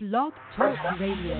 Blog Talk Radio.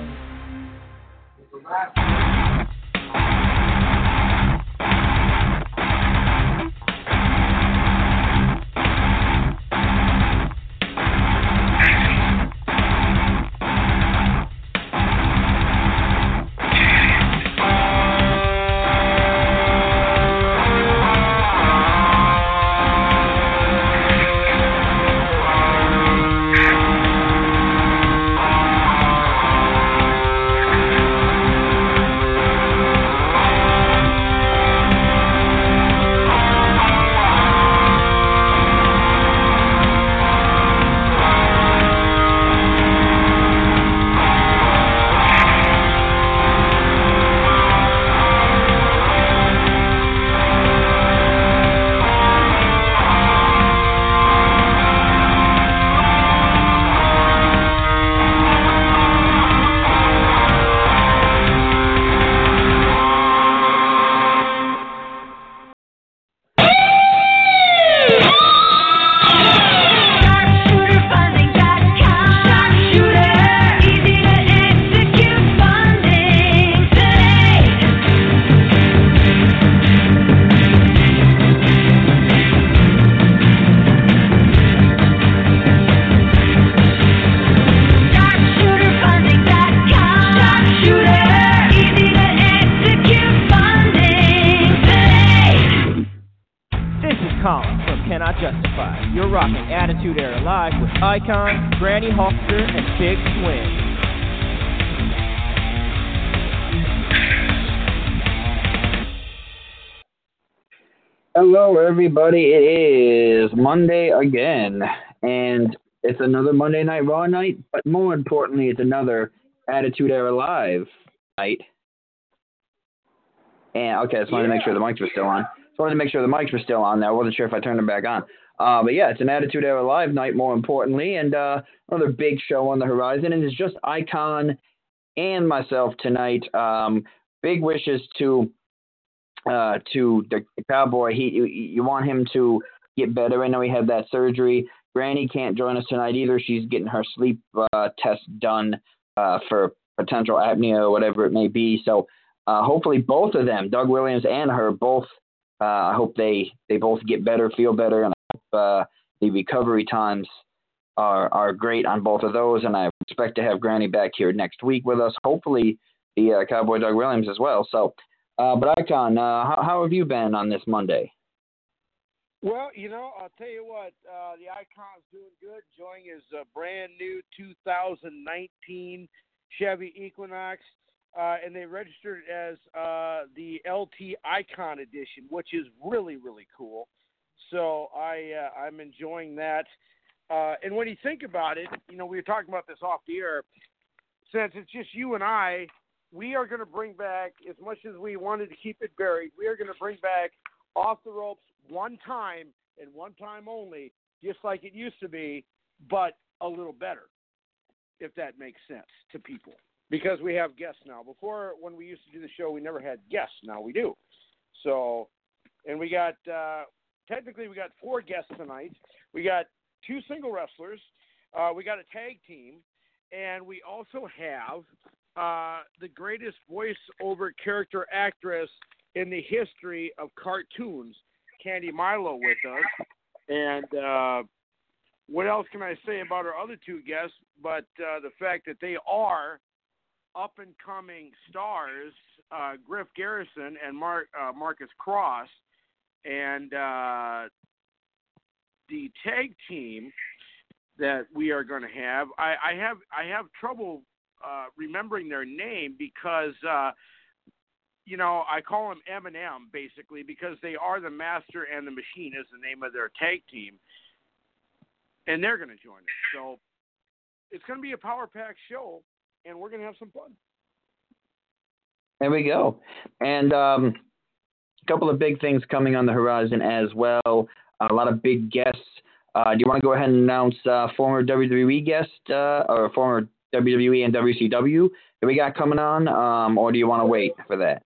Everybody. It is Monday again, and it's another Monday Night Raw night, but more importantly, it's another Attitude Era Live night. And okay, I just wanted to make sure the mics were still on. Just wanted to make sure the mics were still on there. I wasn't sure if I turned them back on. Uh, but yeah, it's an Attitude Era Live night, more importantly, and uh, another big show on the horizon. And it's just Icon and myself tonight. Um, big wishes to uh, to the cowboy. He you, you want him to get better. I know he had that surgery. Granny can't join us tonight either. She's getting her sleep uh, test done uh, for potential apnea or whatever it may be. So uh, hopefully both of them, Doug Williams and her, both. Uh, I hope they they both get better, feel better, and I hope uh, the recovery times are are great on both of those. And I expect to have Granny back here next week with us. Hopefully the Cowboy Doug Williams as well. So. Uh, but Icon, uh, how, how have you been on this Monday? Well, you know, I'll tell you what, uh, the Icon's doing good, enjoying his uh, brand new 2019 Chevy Equinox, uh, and they registered as uh, the LT Icon Edition, which is really, really cool. So I, uh, I'm enjoying that. And when you think about it, you know, we were talking about this off the air. Since it's just you and I, we are going to bring back, as much as we wanted to keep it buried, we are going to bring back off the ropes one time and one time only, just like it used to be, but a little better, if that makes sense to people. Because we have guests now. Before, when we used to do the show, we never had guests. Now we do. So, and we got, uh, technically, we got four guests tonight. We got two single wrestlers, uh, we got a tag team, and we also have uh, the greatest voice-over character actress in the history of cartoons, Candi Milo, with us. And uh, what else can I say about our other two guests? But uh, the fact that they are up-and-coming stars, uh, Griff Garrison and uh, Marcus Cross, and uh, the tag team that we are going to have. I, I have I have trouble uh, remembering their name because uh, you know I call them M and M basically because they are the Master and the Machine is the name of their tag team, and they're going to join us. So it's going to be a power pack show, and we're going to have some fun. There we go. And um, a couple of big things coming on the horizon as well. A lot of big guests. Uh, do you want to go ahead and announce uh, former WWE guest uh, or former WWE and WCW that we got coming on, um, or do you want to wait for that?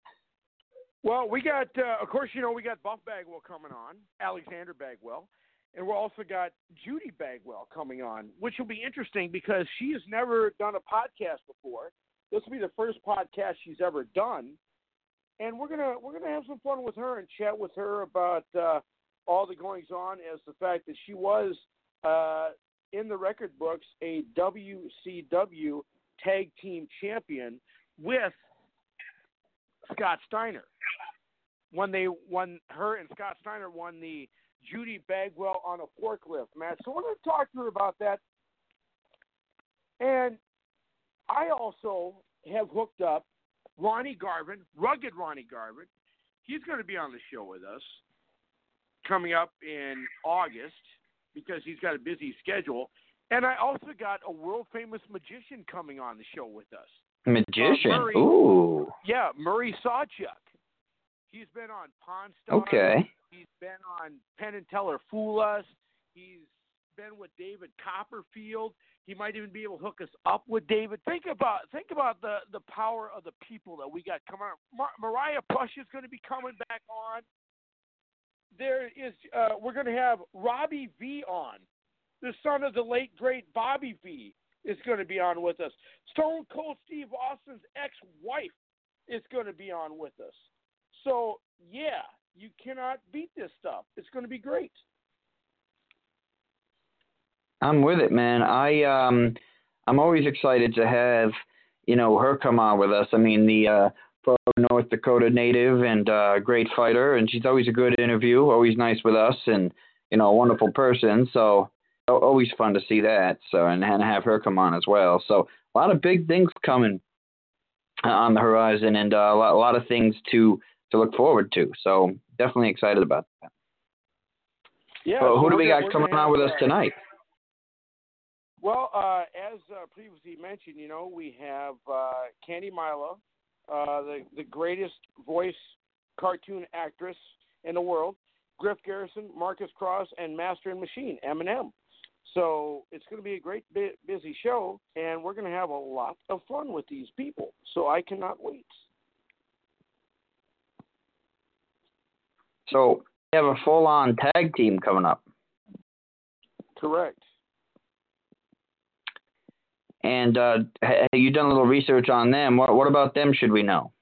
Well, we got, uh, of course, you know, we got Buff Bagwell coming on, Alexander Bagwell, and we're also got Judy Bagwell coming on, which will be interesting because she has never done a podcast before. This will be the first podcast she's ever done, and we're gonna we're gonna have some fun with her and chat with her about uh, all the goings on as the fact that she was uh, in the record books a WCW tag team champion with Scott Steiner when they when her and Scott Steiner won the Judy Bagwell on a forklift match. So we're going to talk to her about that. And I also have hooked up Ronnie Garvin, rugged Ronnie Garvin. He's going to be on the show with us coming up in August because he's got a busy schedule. And I also got a world famous magician coming on the show with us. Magician? Uh, Murray, Ooh. Yeah, Murray Sawchuk. He's been on Pawn Stars. Okay. He's been on Penn and Teller Fool Us. He's been with David Copperfield. He might even be able to hook us up with David. Think about think about the the power of the people that we got coming on. Mar- Mariah Push is going to be coming back on. There is uh, we're going to have Robbie V on, the son of the late great Bobby V is going to be on with us. Stone Cold Steve Austin's ex-wife is going to be on with us. So yeah, you cannot beat this stuff. It's going to be great. I'm with it, man. I um I'm always excited to have, you know, her come on with us. I mean, the uh from North Dakota native and uh great fighter and she's always a good interview, always nice with us and you know, a wonderful person. So always fun to see that. So and, and have her come on as well. So a lot of big things coming uh, on the horizon and uh, a, lot, a lot of things to to look forward to. So definitely excited about that. Yeah. So who do gonna- got coming on with us uh, tonight? Well, uh, as uh, previously mentioned, you know, we have uh, Candy Milo, uh, the the greatest voice cartoon actress in the world, Griff Garrison, Marcus Cross, and Master and Machine Eminem. So it's going to be a great bu- busy show, and we're going to have a lot of fun with these people. So I cannot wait. So we have a full on tag team coming up. Correct. And uh, have you done a little research on them? What, what about them should we know?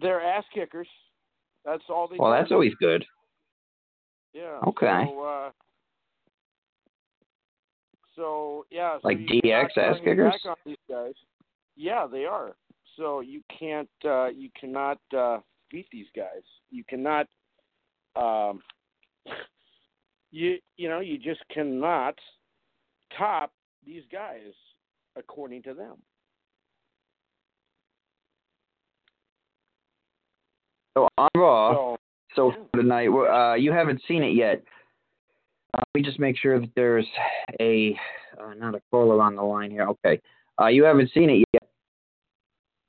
They're ass kickers. That's all they. Well, do. that's always good. Yeah. Okay. So, uh, so yeah. So Like DX ass kickers? on these guys. Yeah, they are. So you can't, uh, you cannot uh, beat these guys. You cannot, um, you you know, you just cannot top these guys according to them. So on Raw, So so for tonight, uh, you haven't seen it yet. Uh, let me just make sure that there's a uh, not a caller on the line here. Okay, uh, you haven't seen it yet.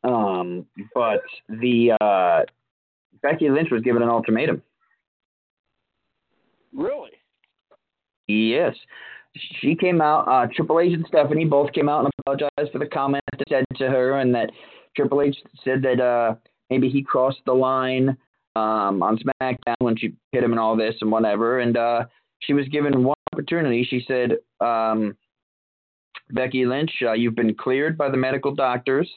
Um, but the uh, Becky Lynch was given an ultimatum. really, Yes. She came out, uh, Triple H and Stephanie both came out and apologized for the comment they said to her, and that Triple H said that uh, maybe he crossed the line um, on SmackDown when she hit him and all this and whatever. And uh, she was given one opportunity. She said, um, Becky Lynch, uh, you've been cleared by the medical doctors.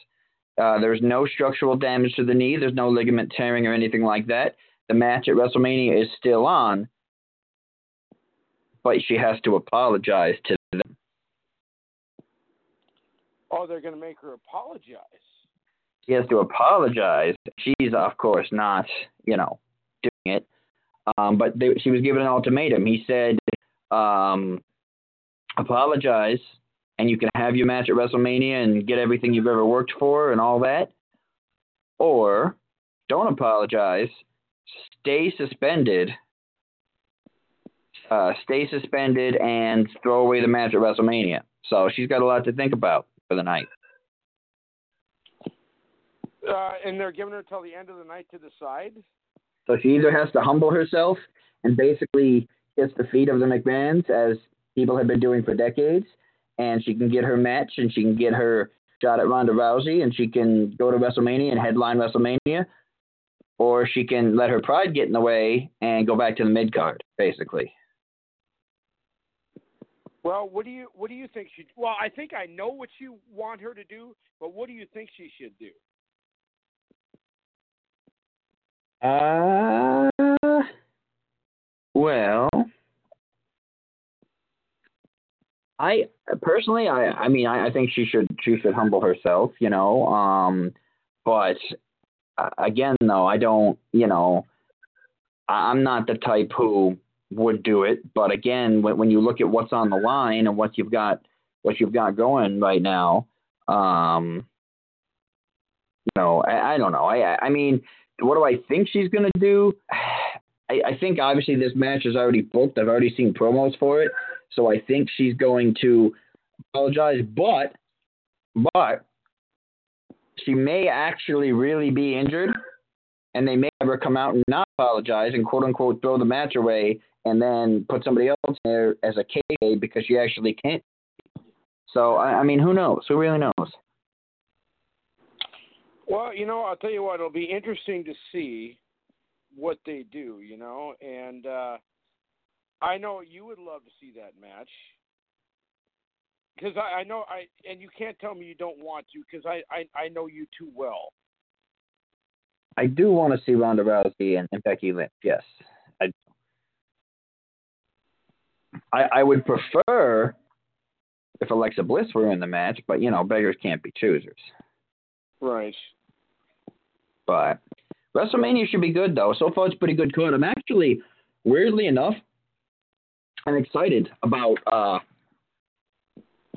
Uh, there's no structural damage to the knee. There's no ligament tearing or anything like that. The match at WrestleMania is still on but she has to apologize to them. oh, they're going to make her apologize. She has to apologize. She's, of course, not, you know, doing it. Um, but they, she was given an ultimatum. He said, um, apologize, and you can have your match at WrestleMania and get everything you've ever worked for and all that. Or don't apologize, stay suspended uh, stay suspended and throw away the match at WrestleMania. So she's got a lot to think about for the night. Uh, and they're giving her till the end of the night to decide. So she either has to humble herself and basically kiss the feet of the McMahons, as people have been doing for decades, and she can get her match and she can get her shot at Ronda Rousey and she can go to WrestleMania and headline WrestleMania, or she can let her pride get in the way and go back to the mid card, basically. Well, what do you what do you think she? Well, I think I know what you want her to do, but what do you think she should do? Uh, well, I personally, I, I mean, I, I think she should, she should humble herself, you know. Um, but uh, again, though, I don't, you know, I'm not the type who would do it. But again, when, when you look at what's on the line and what you've got, what you've got going right now, um, you know, I, I don't know. I, I mean, what do I think she's gonna do? I, I think obviously this match is already booked. I've already seen promos for it, so I think she's going to apologize. But, but she may actually really be injured, and they may ever come out and not apologize and quote unquote throw the match away and then put somebody else there as a K because you actually can't. So I, I mean, who knows? Who really knows? Well, you know, I'll tell you what, it'll be interesting to see what they do, you know, and uh I know you would love to see that match. Because I, I know I and you can't tell me you don't want to because I, I I know you too well. I do want to see Ronda Rousey and, and Becky Lynch. Yes, I, I would prefer if Alexa Bliss were in the match, but you know beggars can't be choosers. Right. But WrestleMania should be good though. So far it's pretty good card. I'm actually weirdly enough, I'm excited about uh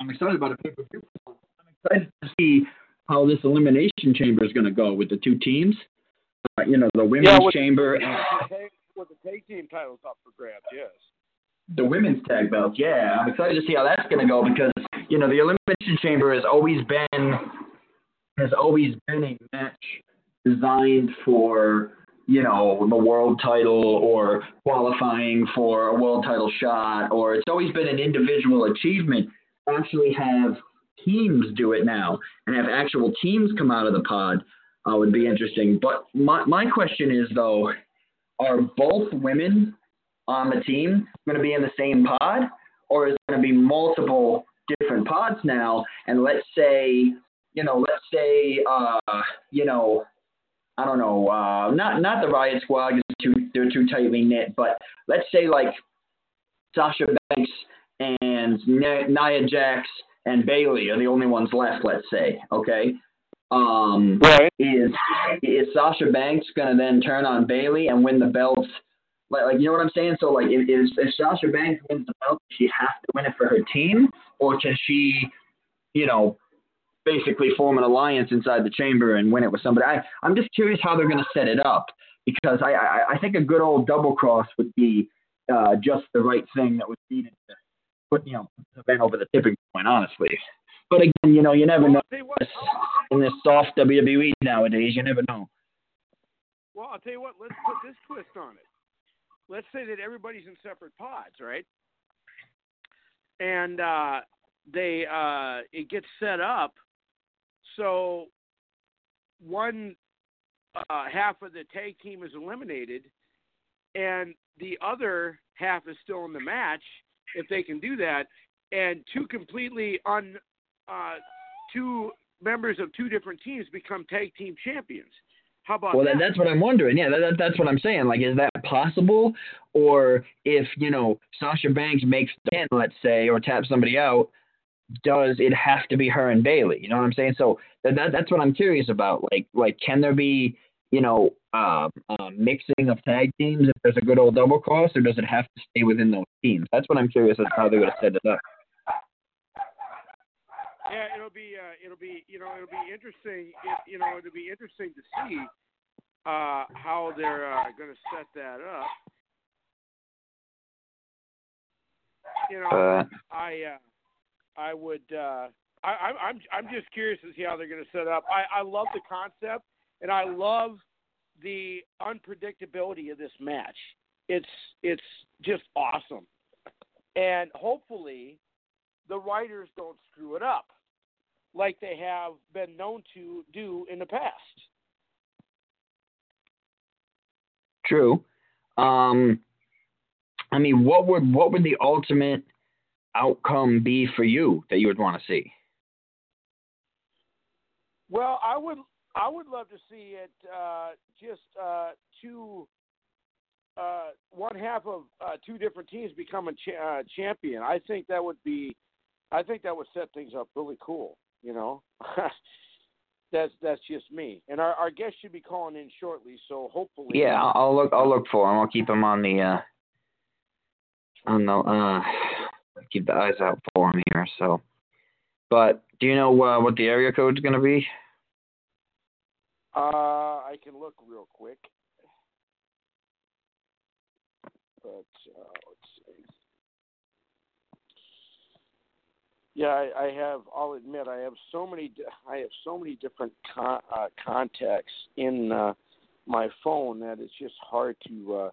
I'm excited about a pay per view. I'm excited to see how this elimination chamber is going to go with the two teams. Uh, you know, the women's Yeah, with- chamber and With the tag team titles up for grabs, yes. The women's tag belts. Yeah, I'm excited to see how that's going to go because you know the elimination chamber has always been has always been a match designed for you know the world title or qualifying for a world title shot or it's always been an individual achievement. Actually, have teams do it now and have actual teams come out of the pod uh, would be interesting. But my my question is though, are both women on the team going to be in the same pod, or is it going to be multiple different pods now? And let's say, you know, let's say, uh, you know, I don't know, uh, not not the Riot Squad is too they're too tightly knit, but let's say like Sasha Banks and Nia Jax and Bayley are the only ones left. Let's say, okay. Um, Right. is is Sasha Banks gonna then turn on Bayley and win the belt? Like, like you know what I'm saying? So like, if, if, if Sasha Banks wins the belt, does she has to win it for her team, or can she, you know, basically form an alliance inside the chamber and win it with somebody? I I'm just curious how they're gonna set it up because I I, I think a good old double cross would be uh, just the right thing that was needed to put you know the event over the tipping point, honestly. But again, you know, you never know I'll tell you what. in this soft WWE nowadays. You never know. Well, I'll tell you what. Let's put this twist on it. Let's say that everybody's in separate pods, right? And uh, they uh, it gets set up so one uh, half of the tag team is eliminated, and the other half is still in the match. If they can do that, and two completely un uh, two members of two different teams become tag team champions. How about Well, that? that, that's what I'm wondering. Yeah, that, that, that's what I'm saying. Like, is that possible? Or if you know Sasha Banks makes the pin, let's say, or taps somebody out, does it have to be her and Bayley? You know what I'm saying? So that, that that's what I'm curious about. Like, like can there be you know uh, uh, mixing of tag teams if there's a good old double cross, or does it have to stay within those teams? That's what I'm curious as how they would to set it up. Yeah, it'll be uh, it'll be you know it'll be interesting. It, you know it'll be interesting to see uh, how they're uh, going to set that up. You know, Uh, I uh, I would uh, I, I'm I'm I'm just curious to see how they're going to set up. I I love the concept and I love the unpredictability of this match. It's it's just awesome, and hopefully the writers don't screw it up like they have been known to do in the past. true. Um, I mean, what would what would the ultimate outcome be for you that you would want to see? Well, I would I would love to see it uh, just uh, two uh, one half of uh, two different teams become a cha- uh, champion. I think that would be I think that would set things up really cool. You know, that's that's just me. And our our guest should be calling in shortly, so hopefully. Yeah, I'll, I'll look. I'll look for him. I'll keep him on the uh, on the uh, keep the eyes out for him here. So, but do you know uh, what the area code's gonna be? Uh, I can look real quick. But uh, let's see. Yeah, I, I have. I'll admit, I have so many. I have so many different con- uh, contacts in uh, my phone that it's just hard to uh,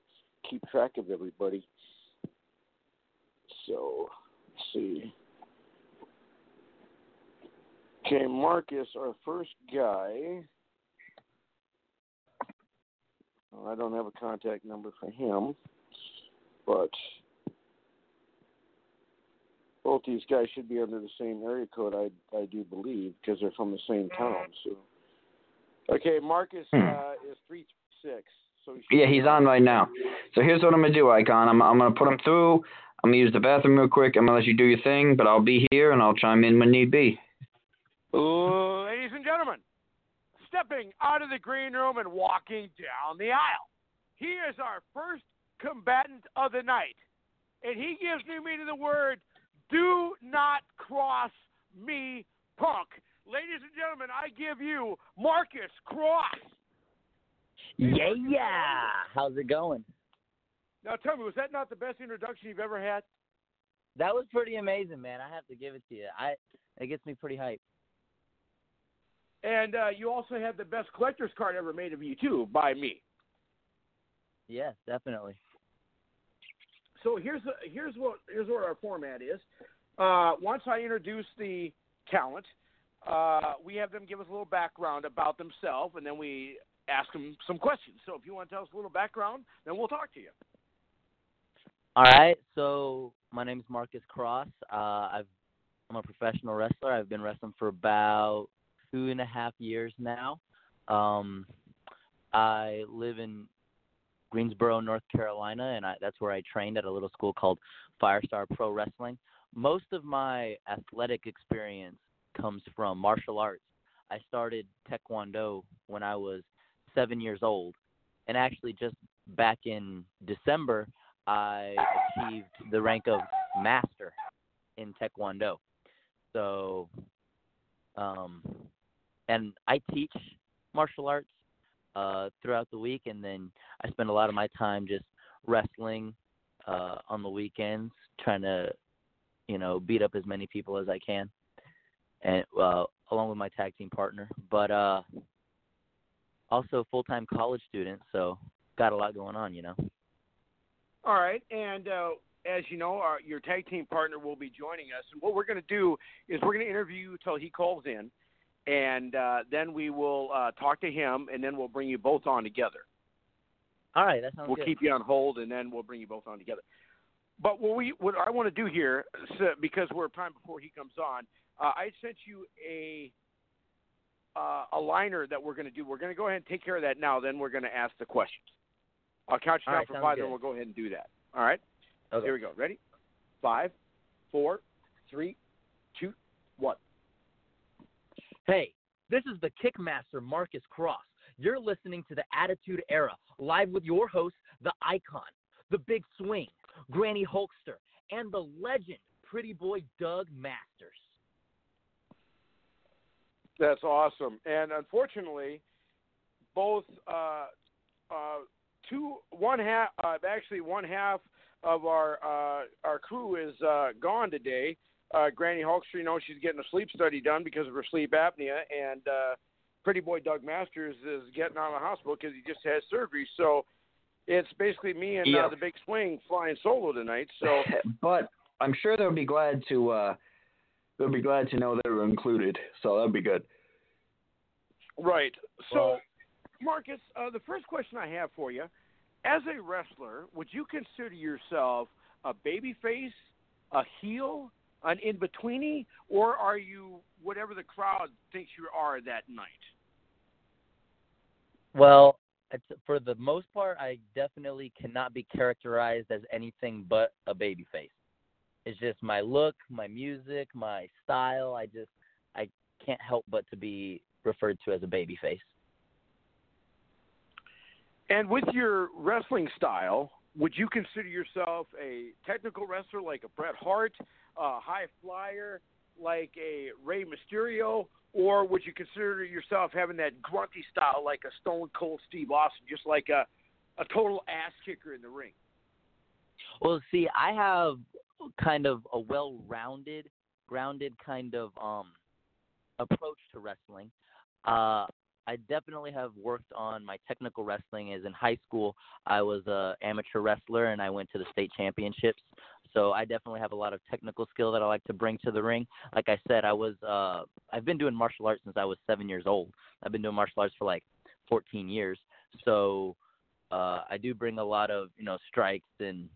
keep track of everybody. So, let's see. Okay, Marcus, our first guy. I don't have a contact number for him, but both these guys should be under the same area code. I I do believe because they're from the same town. So, okay, Marcus Hmm. uh, is three six. So he Yeah, he's on right now. So here's what I'm gonna do, Icon. I'm I'm gonna put him through. I'm gonna use the bathroom real quick. I'm gonna let you do your thing, but I'll be here and I'll chime in when need be. Ladies and gentlemen, stepping out of the green room and walking down the aisle, he is our first combatant of the night. And he gives new meaning to the word, do not cross me, punk. Ladies and gentlemen, I give you Marcus Cross. Yeah, yeah. How's it going? Now tell me, was that not the best introduction you've ever had? That was pretty amazing, man. I have to give it to you. I it gets me pretty hyped. And uh, you also had the best collector's card ever made of you, too, by me. Yes, definitely. So here's here's what here's what our format is. Uh, once I introduce the talent, uh, we have them give us a little background about themselves, and then we ask them some questions. So if you want to tell us a little background, then we'll talk to you. All right. So my name is Marcus Cross. Uh, I've I'm a professional wrestler. I've been wrestling for about two and a half years now. Um, I live in Greensboro, North Carolina, and I, that's where I trained at a little school called Firestar Pro Wrestling. Most of my athletic experience comes from martial arts. I started Taekwondo when I was seven years old, and actually just back in December, I achieved the rank of master in Taekwondo. So, um, and I teach martial arts uh, throughout the week, and then I spend a lot of my time just wrestling uh, on the weekends, trying to, you know, beat up as many people as I can, and uh, along with my tag team partner. But uh, also a full-time college student, so got a lot going on, you know. All right, and uh, as you know, our, your tag team partner will be joining us, and what we're going to do is we're going to interview you till he calls in, and uh, then we will uh, talk to him, and then we'll bring you both on together. All right, that sounds we'll good. keep you on hold, and then we'll bring you both on together. But what we what I want to do here, so, because we're time before he comes on, uh, I sent you a uh, a liner that we're going to do. We're going to go ahead and take care of that now. Then we're going to ask the questions. I'll count you down right, for five, good. then we'll go ahead and do that. All right. Okay. Here we go. Ready? Five, four, three, two, one. Hey, this is the Kickmaster Marcus Cross. You're listening to the Attitude Era, live with your host, the Icon, the Big Swing, Granny Hulkster, and the legend, Pretty Boy Doug Masters. That's awesome. And unfortunately, both uh, uh, two, one half, uh, actually one half of our uh, our crew is uh, gone today. Uh, Granny Hulkster, you know, she's getting a sleep study done because of her sleep apnea, and uh, Pretty Boy Doug Masters is getting out of the hospital because he just had surgery. So it's basically me and Yeah. uh, the Big Swing flying solo tonight. So but I'm sure they'll be glad to uh, they'll be glad to know they were included. So that'd be good. Right. So, Well- Marcus, uh, the first question I have for you, as a wrestler, would you consider yourself a baby face, a heel, an in betweeny, or are you whatever the crowd thinks you are that night? Well, for the most part, I definitely cannot be characterized as anything but a baby face. It's just my look, my music, my style. I just I can't help but to be referred to as a baby face. And with your wrestling style, would you consider yourself a technical wrestler like a Bret Hart, a high flyer like a Rey Mysterio, or would you consider yourself having that grunty style like a Stone Cold Steve Austin, just like a a total ass kicker in the ring? Well, see, I have kind of a well-rounded, grounded kind of um approach to wrestling. Uh, I definitely have worked on my technical wrestling. Is in high school, I was a amateur wrestler and I went to the state championships. So I definitely have a lot of technical skill that I like to bring to the ring. Like I said, I was uh I've been doing martial arts since I was 7 years old. I've been doing martial arts for like 14 years. So uh I do bring a lot of, you know, strikes and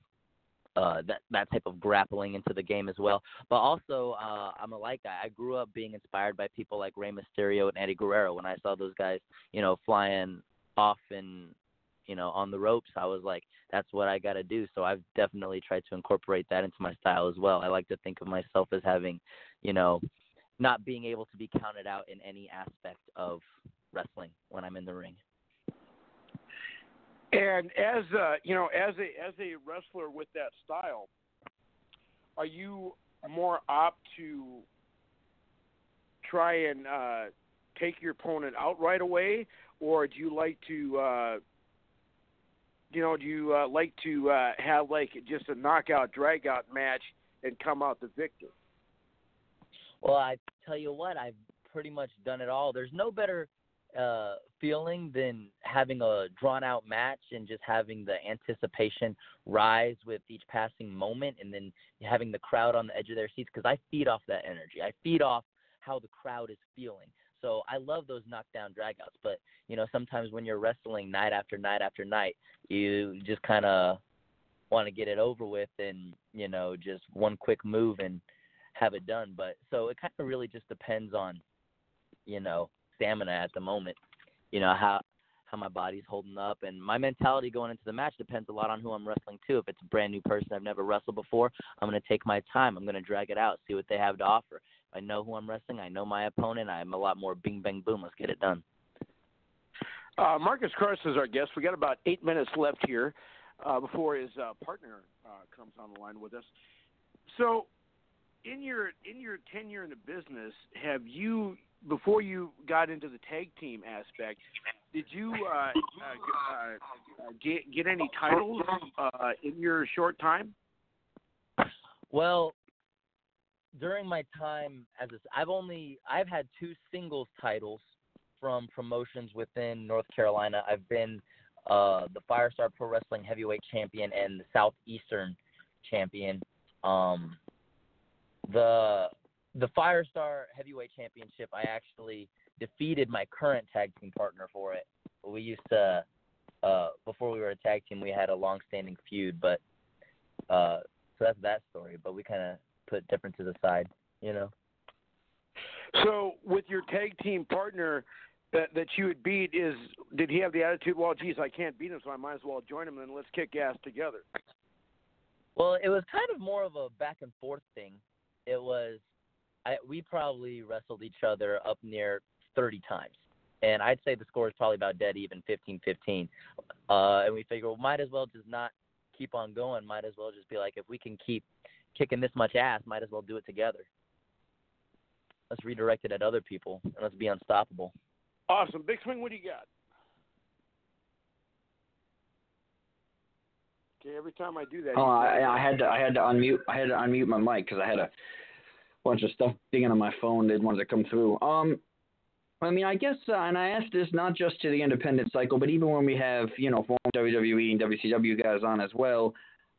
uh, that that type of grappling into the game as well. But also, uh, I'm a light guy. I grew up being inspired by people like Rey Mysterio and Eddie Guerrero. When I saw those guys, you know, flying off and you know on the ropes, I was like, that's what I got to do. So I've definitely tried to incorporate that into my style as well. I like to think of myself as having, you know, not being able to be counted out in any aspect of wrestling when I'm in the ring. And as a, you know, as a as a wrestler with that style, are you more apt to try and uh, take your opponent out right away, or do you like to, uh, you know, do you uh, like to uh, have like just a knockout, drag out match and come out the victor? Well, I tell you what, I've pretty much done it all. There's no better uh, feeling than having a drawn out match and just having the anticipation rise with each passing moment and then having the crowd on the edge of their seats because I feed off that energy. I feed off how the crowd is feeling. So I love those knockdown dragouts, but you know sometimes when you're wrestling night after night after night, you just kind of want to get it over with and you know just one quick move and have it done. But so it kind of really just depends on you know stamina at the moment. You know how how my body's holding up and my mentality going into the match depends a lot on who I'm wrestling to. If it's a brand new person I've never wrestled before, I'm going to take my time. I'm going to drag it out, see what they have to offer. If I know who I'm wrestling, I know my opponent. I'm a lot more bing bang boom. Let's get it done. Uh, Marcus Cross is our guest. We got about eight minutes left here uh, before his uh, partner uh, comes on the line with us. So, in your in your tenure in the business, have you before you got into the tag team aspect, did you uh, uh, uh, get get any titles uh, in your short time? Well, during my time as a, I've only I've had two singles titles from promotions within North Carolina. I've been uh, the Firestar Pro Wrestling Heavyweight Champion and the Southeastern Champion. Um, the the Firestar Heavyweight Championship, I actually defeated my current tag team partner for it. We used to, uh, before we were a tag team, we had a long-standing feud, but uh, so that's that story. But we kind of put differences aside, you know. So, with your tag team partner that that you would beat, is did he have the attitude? Well, geez, I can't beat him, so I might as well join him, and let's kick ass together. Well, it was kind of more of a back and forth thing. It was I, we probably wrestled each other up near 30 times. And I'd say the score is probably about dead even 15 15. Uh, and we figure, well, might as well just not keep on going. Might as well just be like, if we can keep kicking this much ass, might as well do it together. Let's redirect it at other people and let's be unstoppable. Awesome. Big Swing, what do you got? Okay, every time I do that. Oh, I, I had to I had to unmute I had to unmute my mic because I had a bunch of stuff dinging on my phone. Did wanted to come through. Um, I mean, I guess, uh, and I asked this not just to the independent cycle, but even when we have you know former WWE and WCW guys on as well.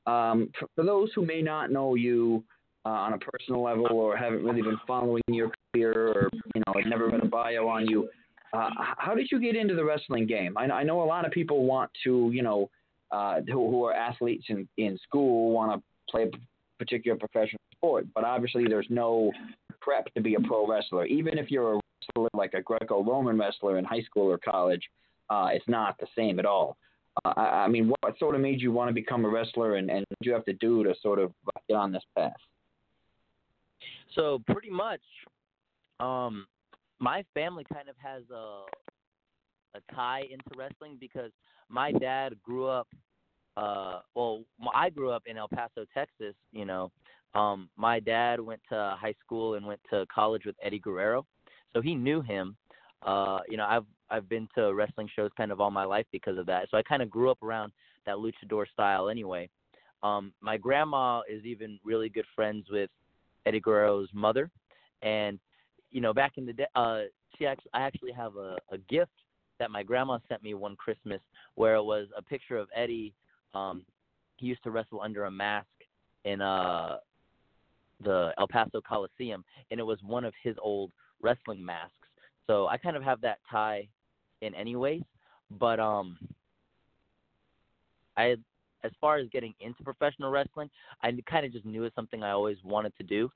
Um, for, for those who may not know you uh, on a personal level or haven't really been following your career or you know, never read a bio on you, uh, how did you get into the wrestling game? I, I know a lot of people want to, you know, uh, who, who are athletes in, in school want to play a particular professional sport, but obviously there's no prep to be a pro wrestler. Even if you're a wrestler like a Greco-Roman wrestler in high school or college, uh, it's not the same at all. Uh, I, I mean, what sort of made you want to become a wrestler, and, and what you have to do to sort of get on this path? So pretty much, um, my family kind of has a a tie into wrestling because my dad grew up. Uh, well, I grew up in El Paso, Texas. You know, um, my dad went to high school and went to college with Eddie Guerrero, so he knew him. Uh, you know, I've I've been to wrestling shows kind of all my life because of that. So I kind of grew up around that luchador style anyway. Um, my grandma is even really good friends with Eddie Guerrero's mother, and you know, back in the day, uh, she actually I actually have a, a gift that my grandma sent me one Christmas where it was a picture of Eddie. Um, he used to wrestle under a mask in uh the El Paso Coliseum, and it was one of his old wrestling masks. So I kind of have that tie in anyways. But um, I as far as getting into professional wrestling, I kind of just knew it's something I always wanted to do.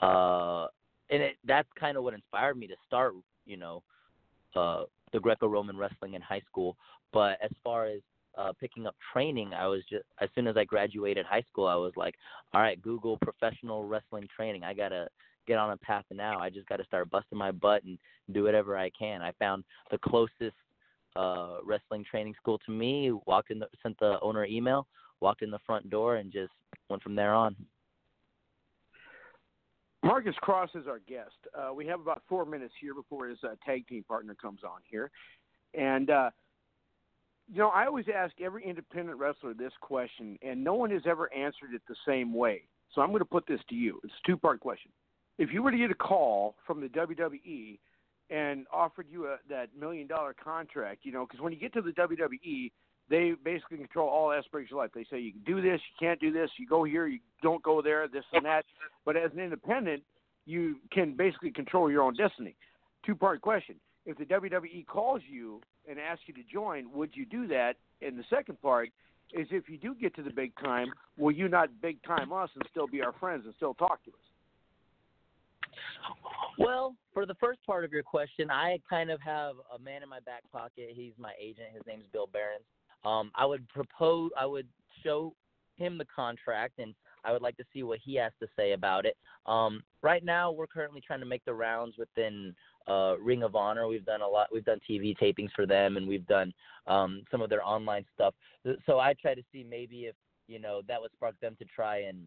Uh, and it that's kind of what inspired me to start, you know, uh, the Greco-Roman wrestling in high school. But as far as uh, picking up training, I was just as soon as I graduated high school, I was like, all right, Google professional wrestling training. I gotta get on a path now. I just got to start busting my butt and do whatever I can. I found the closest uh, wrestling training school to me. Walked in, the, sent the owner email, walked in the front door, and just went from there on. Marcus Cross is our guest. Uh, we have about four minutes here before his uh, tag team partner comes on here, and uh, you know I always ask every independent wrestler this question, and no one has ever answered it the same way. So I'm going to put this to you. It's a two part question if you were to get a call from the WWE and offered you a, that million dollar contract, you know, because when you get to the WWE, they basically control all aspects of your life. They say you can do this, you can't do this, you go here, you don't go there, this and that. But as an independent, you can basically control your own destiny. Two part question. If the WWE calls you and asks you to join, would you do that? And the second part is if you do get to the big time, will you not big time us and still be our friends and still talk to us? Well, for the first part of your question, I kind of have a man in my back pocket. He's my agent. His name's Bill Barron. Um, I would propose, I would show him the contract, and I would like to see what he has to say about it. Um, right now, we're currently trying to make the rounds within uh, Ring of Honor. We've done a lot. We've done TV tapings for them, and we've done um, some of their online stuff. So I try to see maybe if you know that would spark them to try and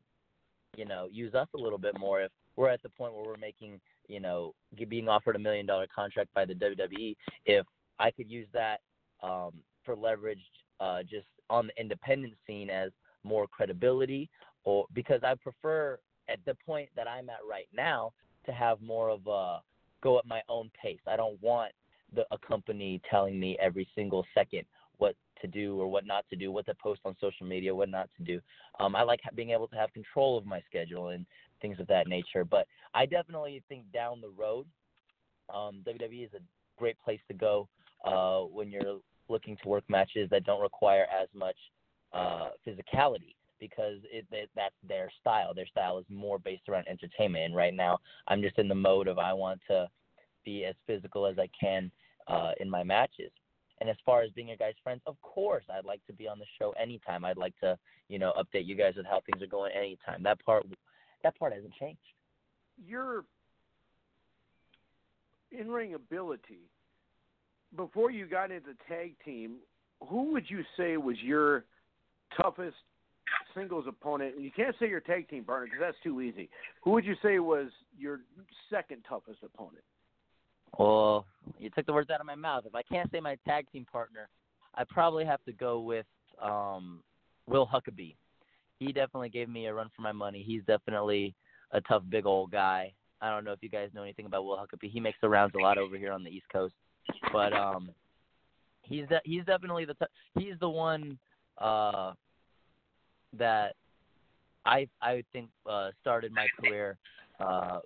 you know use us a little bit more if we're at the point where we're making, you know, being offered a million dollar contract by the WWE. If I could use that um, for leverage uh, just on the independent scene as more credibility, or because I prefer at the point that I'm at right now to have more of a go at my own pace. I don't want the, a company telling me every single second what to do or what not to do, what to post on social media, what not to do. Um, I like being able to have control of my schedule and things of that nature. But I definitely think down the road, um, WWE is a great place to go uh, when you're looking to work matches that don't require as much uh, physicality because it, it, that's their style. Their style is more based around entertainment. And right now, I'm just in the mode of I want to be as physical as I can uh, in my matches. And as far as being your guys' friends, of course, I'd like to be on the show anytime. I'd like to, you know, update you guys with how things are going anytime. That part that part hasn't changed. Your in ring ability before you got into tag team, who would you say was your toughest singles opponent? And you can't say your tag team partner because that's too easy. Who would you say was your second toughest opponent? Well, you took the words out of my mouth. If I can't say my tag team partner, I probably have to go with um, Will Huckabee he definitely gave me a run for my money. He's definitely a tough, big old guy. I don't know if you guys know anything about Will Huckabee. He makes the rounds a lot over here on the East Coast, but um, he's de- he's definitely the t- he's the one uh, that I I think uh, started my career uh,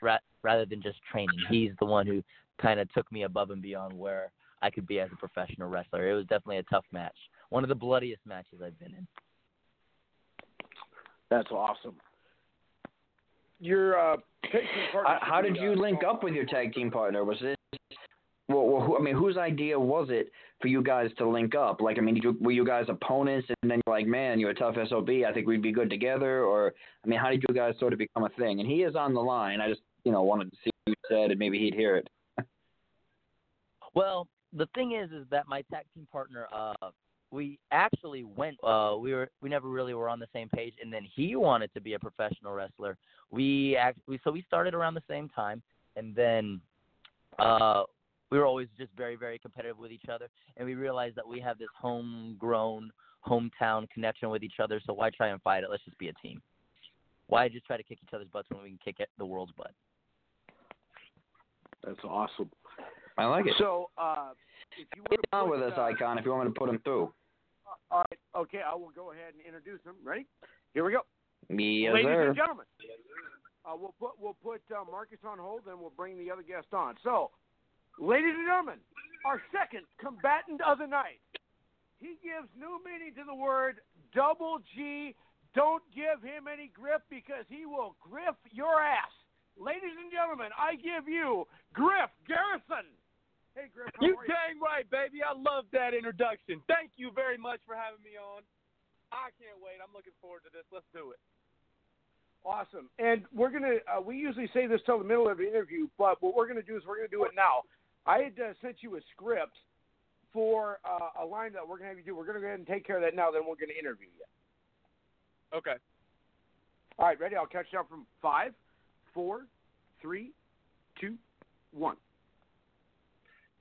ra- rather than just training. He's the one who kind of took me above and beyond where I could be as a professional wrestler. It was definitely a tough match one of the bloodiest matches I've been in. That's awesome. Your uh, tag team partner. How, how did you link up with your tag team partner? Was this well, well, who, I mean, whose idea was it for you guys to link up? Like, I mean, you, were you guys opponents, and then you're like, man, you're a tough sob. I think we'd be good together, or I mean, how did you guys sort of become a thing? And he is on the line. I just, you know, wanted to see what you said, and maybe he'd hear it. well, the thing is, is that my tag team partner, uh, we actually went. Uh, we were, we never really were on the same page, and then he wanted to be a professional wrestler. We actually, so we started around the same time, and then. Uh, we were always just very, very competitive with each other, and we realized that we have this homegrown, hometown connection with each other. So why try and fight it? Let's just be a team. Why just try to kick each other's butts when we can kick the world's butt? That's awesome. I like it. So, uh, if you want to on with us, uh, Icon, if you want me to put him through. Uh, all right. Okay, I will go ahead and introduce him. Ready? Here we go. Yes, Ladies sir. and gentlemen, uh, we'll put we'll put uh, Marcus on hold, and we'll bring the other guest on. So, Ladies and gentlemen, our second combatant of the night. He gives new meaning to the word double G. Don't give him any grip because he will griff your ass. Ladies and gentlemen, I give you Griff Garrison. Hey, Griff. you you dang right, baby. I love that introduction. Thank you very much for having me on. I can't wait. I'm looking forward to this. Let's do it. Awesome. And we're gonna. Uh, we usually say this till the middle of the interview, but what we're gonna do is we're gonna do it now. I had uh, sent you a script for uh, a line that we're going to have you do. We're going to go ahead and take care of that now. Then we're going to interview you. Okay. All right, ready? I'll catch you up from five, four, three, two, one.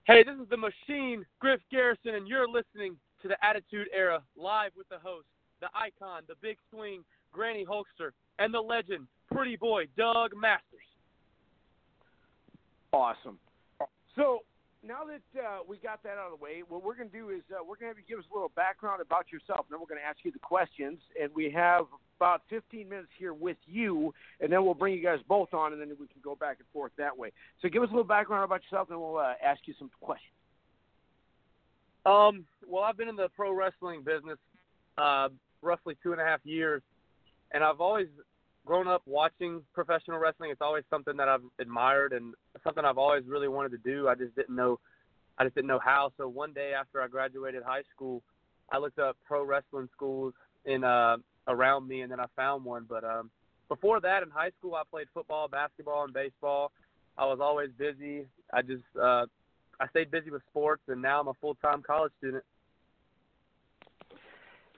Hey, this is the machine, Griff Garrison, and you're listening to the Attitude Era live with the host, the icon, the big swing, Granny Hulkster, and the legend, Pretty Boy, Doug Masters. Awesome. So now that uh, we got that out of the way, what we're going to do is uh, we're going to have you give us a little background about yourself, and then we're going to ask you the questions. And we have about 15 minutes here with you, and then we'll bring you guys both on, and then we can go back and forth that way. So give us a little background about yourself, and we'll uh, ask you some questions. Um, well, I've been in the pro wrestling business uh, roughly two and a half years, and I've always grown up watching professional wrestling. It's always something that I've admired and something I've always really wanted to do. I just didn't know I just didn't know how. So one day after I graduated high school, I looked up pro wrestling schools in uh around me and then I found one. But um before that in high school I played football, basketball and baseball. I was always busy. I just uh I stayed busy with sports and now I'm a full time college student.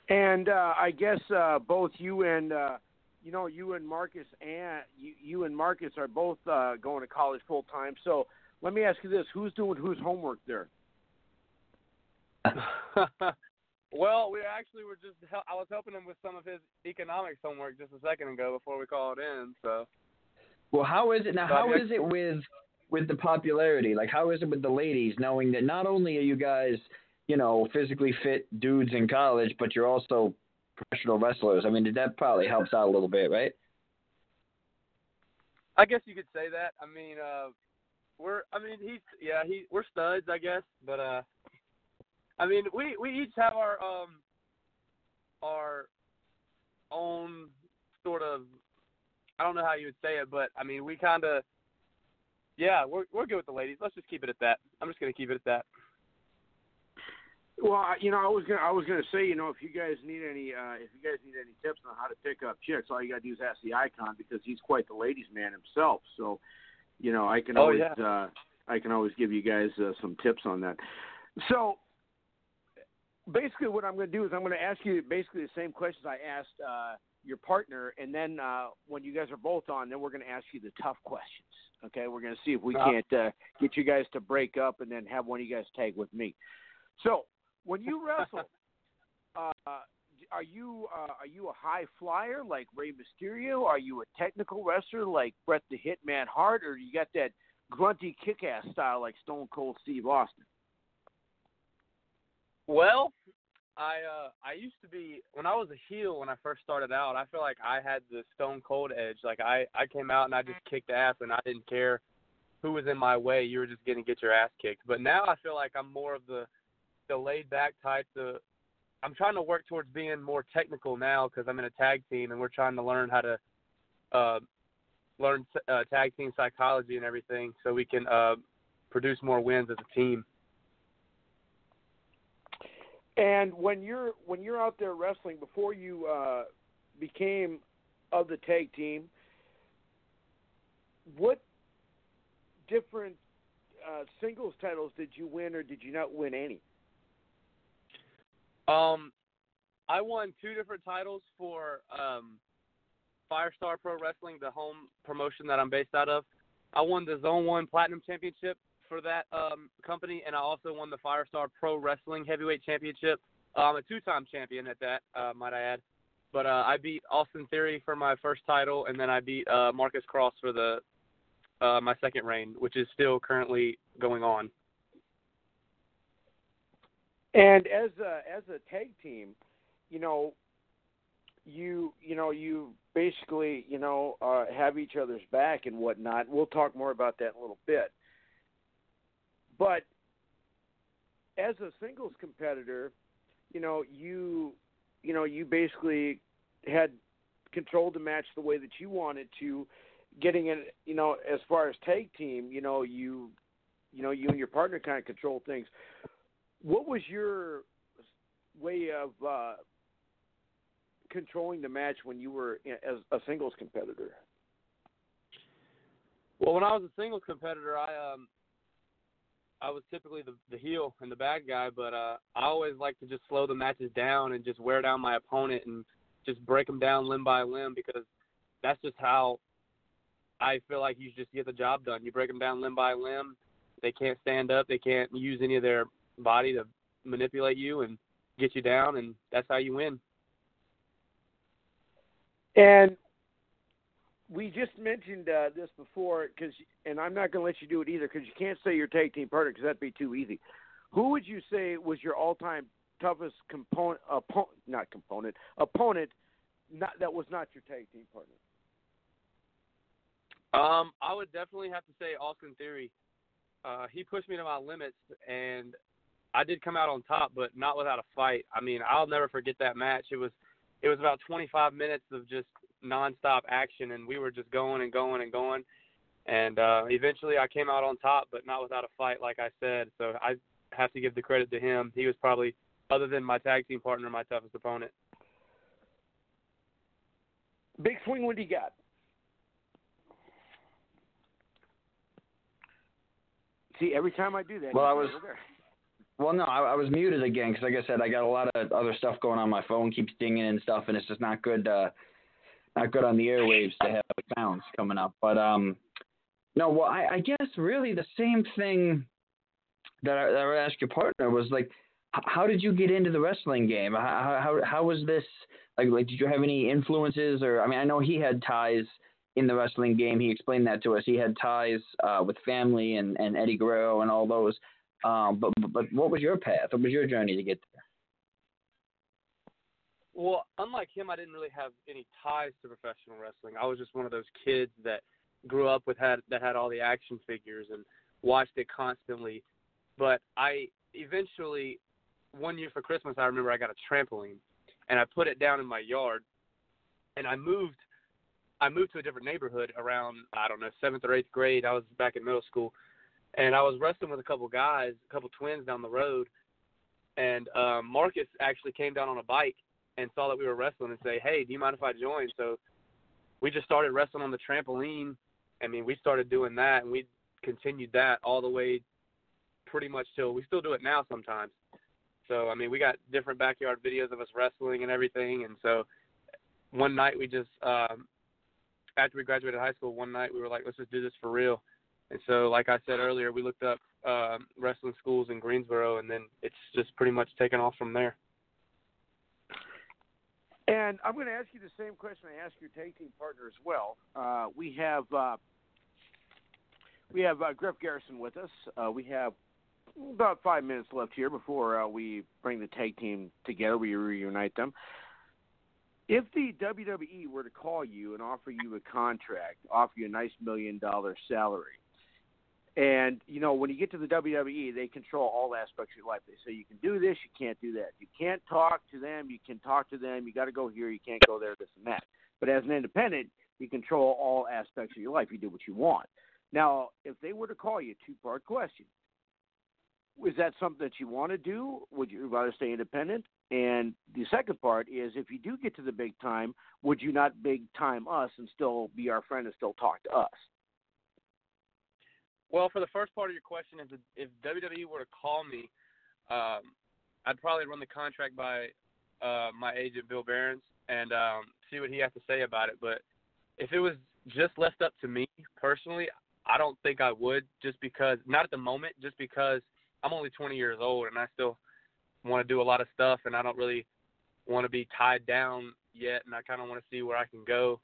And uh I guess uh both you and uh you know, you and Marcus and you, you and Marcus are both uh, going to college full time. So let me ask you this: Who's doing whose homework there? well, we actually were just I was helping him with some of his economics homework just a second ago before we called in. So. Well, how is it now? How is it with with the popularity? Like, how is it with the ladies, knowing that not only are you guys, you know, physically fit dudes in college, but you're also professional wrestlers. I mean, that probably helps out a little bit, right? I guess you could say that. I mean, uh, we're. I mean, he's. Yeah, he. We're studs, I guess. But uh, I mean, we we each have our um, our own sort of. I don't know how you would say it, but I mean, we kind of. Yeah, we're we're good with the ladies. Let's just keep it at that. I'm just gonna keep it at that. Well, you know, I was gonna, I was gonna say, you know, if you guys need any, uh, if you guys need any tips on how to pick up chicks, all you gotta do is ask the icon because he's quite the ladies' man himself. So, you know, I can oh, always, yeah. uh, I can always give you guys uh, some tips on that. So, basically, what I'm gonna do is I'm gonna ask you basically the same questions I asked uh, your partner, and then uh, when you guys are both on, then we're gonna ask you the tough questions. Okay, we're gonna see if we can't uh, get you guys to break up and then have one of you guys tag with me. So, when you wrestle, uh, are you uh, are you a high flyer like Rey Mysterio? Are you a technical wrestler like Bret the Hitman Hart, or you got that grunty kick-ass style like Stone Cold Steve Austin? Well, I uh I used to be when I was a heel when I first started out. I feel like I had the Stone Cold edge. Like I I came out and I just kicked ass and I didn't care who was in my way. You were just gonna get your ass kicked. But now I feel like I'm more of the the laid back type, the I'm trying to work towards being more technical now because I'm in a tag team and we're trying to learn how to uh, learn uh, tag team psychology and everything so we can uh, produce more wins as a team. And when you're when you're out there wrestling before you uh, became of the tag team, what different uh, singles titles did you win, or did you not win any? Um, I won two different titles for um, Firestar Pro Wrestling, the home promotion that I'm based out of. I won the Zone One Platinum Championship for that um, company, and I also won the Firestar Pro Wrestling Heavyweight Championship. I'm a two-time champion at that, uh, might I add. But uh, I beat Austin Theory for my first title, and then I beat uh, Marcus Cross for the uh, my second reign, which is still currently going on. And as a as a tag team, you know, you you know you basically you know uh, have each other's back and whatnot. We'll talk more about that in a little bit. But as a singles competitor, you know you you know you basically had controlled the match the way that you wanted to getting it, you know, as far as tag team, you know, you, you know, you and your partner kind of control things. What was your way of uh, controlling the match when you were as a singles competitor? Well, when I was a singles competitor, I um, I was typically the the heel and the bad guy, but uh, I always like to just slow the matches down and just wear down my opponent and just break them down limb by limb because that's just how I feel like you just get the job done. You break them down limb by limb. They can't stand up. They can't use any of their body to manipulate you and get you down, and that's how you win. And we just mentioned uh, this before, because and I'm not going to let you do it either, because you can't say your tag team partner, because that'd be too easy. Who would you say was your all-time toughest component, opponent, not component, opponent, not that was not your tag team partner? Um, I would definitely have to say Austin Theory. Uh, he pushed me to my limits, and I did come out on top, but not without a fight. I mean, I'll never forget that match. It was it was about 25 minutes of just nonstop action, and we were just going and going and going. And uh, eventually, I came out on top, but not without a fight, like I said. So I have to give the credit to him. He was probably, other than my tag team partner, my toughest opponent. Big swing. What do you got? See, every time I do that. Well, I was. Well, no, I, I was muted again because, like I said, I got a lot of other stuff going on. My phone keeps dinging and stuff, and it's just not good. Uh, not good on the airwaves to have sounds coming up. But um, no, well, I, I guess really the same thing that I, that I would ask your partner was like, how did you get into the wrestling game? How how how was this like? Like, did you have any influences, or I mean, I know he had ties in the wrestling game. He explained that to us. He had ties uh, with family and, and Eddie Guerrero and all those. Um, but, but but what was your path? What was your journey to get there? Well, unlike him, I didn't really have any ties to professional wrestling. I was just one of those kids that grew up with had that had all the action figures and watched it constantly. But I eventually, one year for Christmas, I remember I got a trampoline and I put it down in my yard, and I moved I moved to a different neighborhood around I don't know seventh or eighth grade. I was back in middle school, and I was wrestling with a couple guys, a couple twins down the road, and um, Marcus actually came down on a bike and saw that we were wrestling and say, "Hey, do you mind if I join?" So we just started wrestling on the trampoline. I mean, we started doing that, and we continued that all the way pretty much till we still do it now sometimes. So I mean, we got different backyard videos of us wrestling and everything, and so one night we just um, after we graduated high school, one night we were like, let's just do this for real. And so, like I said earlier, we looked up um, wrestling schools in Greensboro, and then it's just pretty much taken off from there. And I'm going to ask you the same question I asked your tag team partner as well. Uh, we have uh, we have uh, Griff Garrison with us. Uh, we have about five minutes left here before uh, we bring the tag team together. We reunite them. If the WWE were to call you and offer you a contract, offer you a nice million dollar salary, And you know, when you get to the WWE, they control all aspects of your life. They say you can do this, you can't do that. You can't talk to them, you can talk to them. You got to go here, you can't go there, this and that. But as an independent, you control all aspects of your life. You do what you want. Now, if they were to call you, two part question: Is that something that you want to do? Would you rather stay independent? And the second part is, if you do get to the big time, would you not big time us and still be our friend and still talk to us? Well, for the first part of your question, if, if WWE were to call me, um, I'd probably run the contract by uh, my agent Bill Behrens and um, see what he has to say about it. But if it was just left up to me personally, I don't think I would. Just because, not at the moment, just because I'm only 20 years old and I still want to do a lot of stuff, and I don't really want to be tied down yet, and I kind of want to see where I can go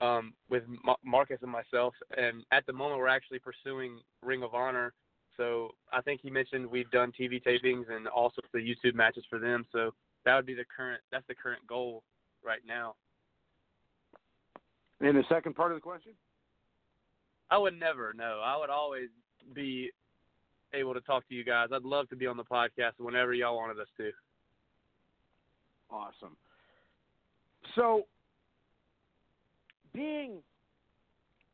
um, with Marcus and myself. And at the moment, we're actually pursuing Ring of Honor. So I think he mentioned we've done TV tapings and also the YouTube matches for them. So that would be the current. That's the current goal right now. And the second part of the question? I would never. No, I would always be able to talk to you guys. I'd love to be on the podcast whenever y'all wanted us to. Awesome. So being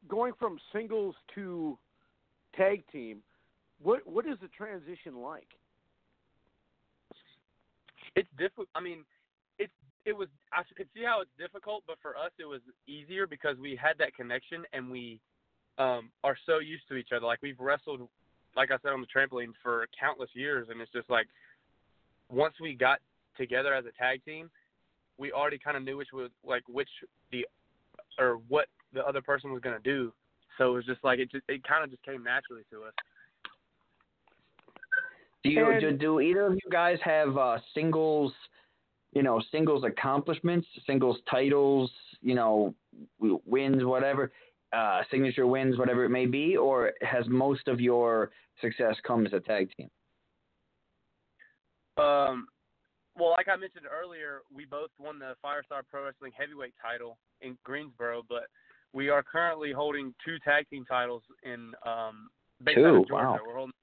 going from singles to tag team, what what is the transition like? It's difficult. I mean, it's it was. I could see how it's difficult, but for us, it was easier because we had that connection and we um, are so used to each other. Like we've wrestled, like I said, on the trampoline for countless years, and it's just like once we got together as a tag team, we already kind of knew which was like which the or what the other person was going to do. So it was just like it just it kind of just came naturally to us. Do you do, do either of you guys have uh, singles, you know, singles accomplishments, singles titles, you know, wins, whatever, uh, signature wins, whatever it may be, or has most of your success come as a tag team? Um, well, like I mentioned earlier, we both won the Firestar Pro Wrestling Heavyweight title in Greensboro, but we are currently holding two tag team titles in um, based two, out of Georgia. Wow. We're holding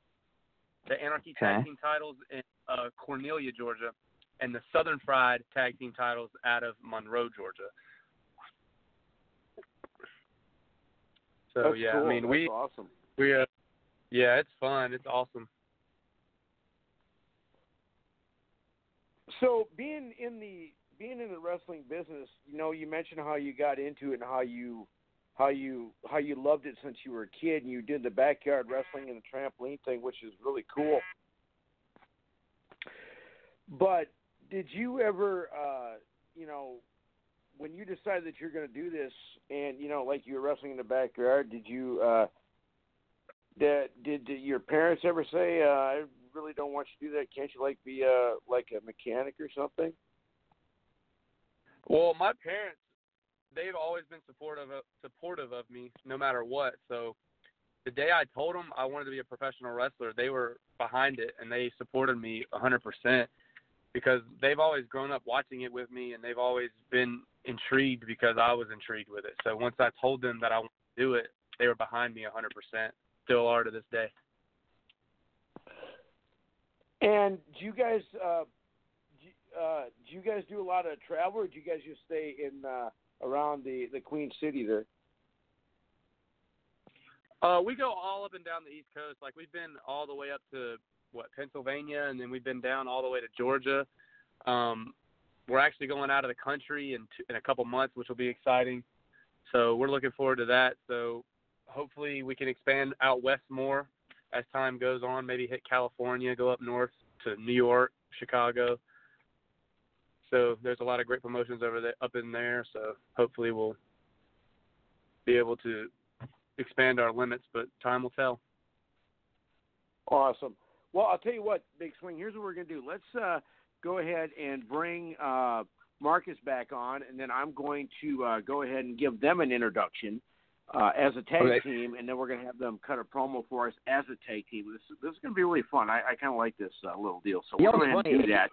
the Anarchy okay. tag team titles in uh, Cornelia, Georgia, and the Southern Fried tag team titles out of Monroe, Georgia. So That's yeah, cool. I mean That's we awesome. we uh, yeah, it's fun. It's awesome. So being in the being in the wrestling business, you know, you mentioned how you got into it and how you how you how you loved it since you were a kid and you did the backyard wrestling and the trampoline thing, which is really cool. But did you ever uh you know when you decided that you're going to do this and you know like you were wrestling in the backyard, did you uh did, did did your parents ever say uh, really don't want you to do that? Can't you like be uh like a mechanic or something? Well, my parents, they've always been supportive of, supportive of me no matter what. So the day I told them I wanted to be a professional wrestler, they were behind it and they supported me 100% because they've always grown up watching it with me and they've always been intrigued because I was intrigued with it. So once I told them that I wanted to do it, they were behind me 100%. Still are to this day. And do you guys uh, do, uh, do you guys do a lot of travel, or do you guys just stay in uh, around the the Queen City there? Uh, we go all up and down the East Coast. Like we've been all the way up to what Pennsylvania, and then we've been down all the way to Georgia. Um, we're actually going out of the country in t- in a couple months, which will be exciting. So we're looking forward to that. So hopefully we can expand out west more as time goes on. Maybe hit California, go up north to New York, Chicago. So there's a lot of great promotions over there, up in there. So hopefully we'll be able to expand our limits, but time will tell. Awesome. Well, I'll tell you what, Big Swing. Here's what we're gonna do. Let's uh, go ahead and bring uh, Marcus back on, and then I'm going to uh, go ahead and give them an introduction uh, as a tag Okay. team, and then we're going to have them cut a promo for us as a tag team. This, this is going to be really fun. I, I kind of like this uh, little deal, so we're going to do that.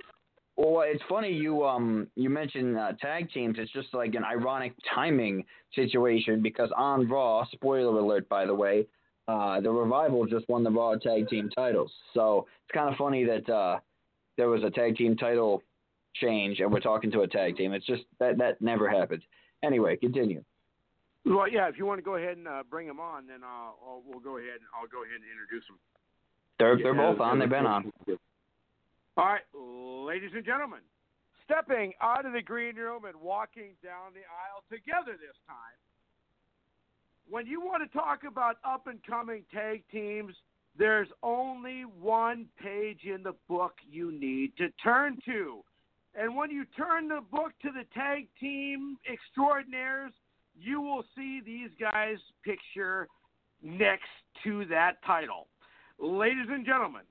Well, it's funny you um you mentioned uh, tag teams. It's just like an ironic timing situation because on Raw, spoiler alert by the way, uh, the Revival just won the Raw Tag Team titles. So it's kind of funny that uh, there was a tag team title change and we're talking to a tag team. It's just that that never happened. Anyway, continue. Well, yeah. If you want to go ahead and uh, bring them on, then uh, I'll, we'll go ahead. and I'll go ahead and introduce them. They're they're both on. They've been on. All right, ladies and gentlemen, stepping out of the green room and walking down the aisle together this time. When you want to talk about up and coming tag teams, there's only one page in the book you need to turn to. And when you turn the book to the tag team extraordinaires, you will see these guys' picture next to that title. Ladies and gentlemen,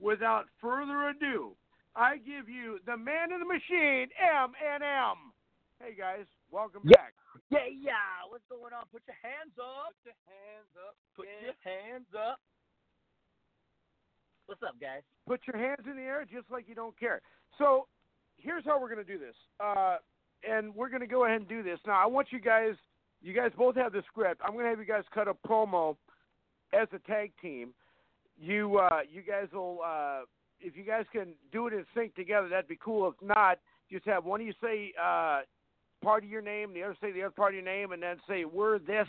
without further ado, I give you the man in the machine, M and M. Hey guys, welcome Yeah. back. Yeah, yeah. What's going on? Put your hands up. Put your hands up. Put Yeah. your hands up. What's up, guys? Put your hands in the air just like you don't care. So, here's how we're going to do this. Uh, and we're going to go ahead and do this. Now, I want you guys, you guys both have the script. I'm going to have you guys cut a promo as a tag team. You, uh, you guys will, uh, if you guys can do it in sync together, that'd be cool. If not, just have one of you say uh, part of your name, the other say the other part of your name, and then say we're this,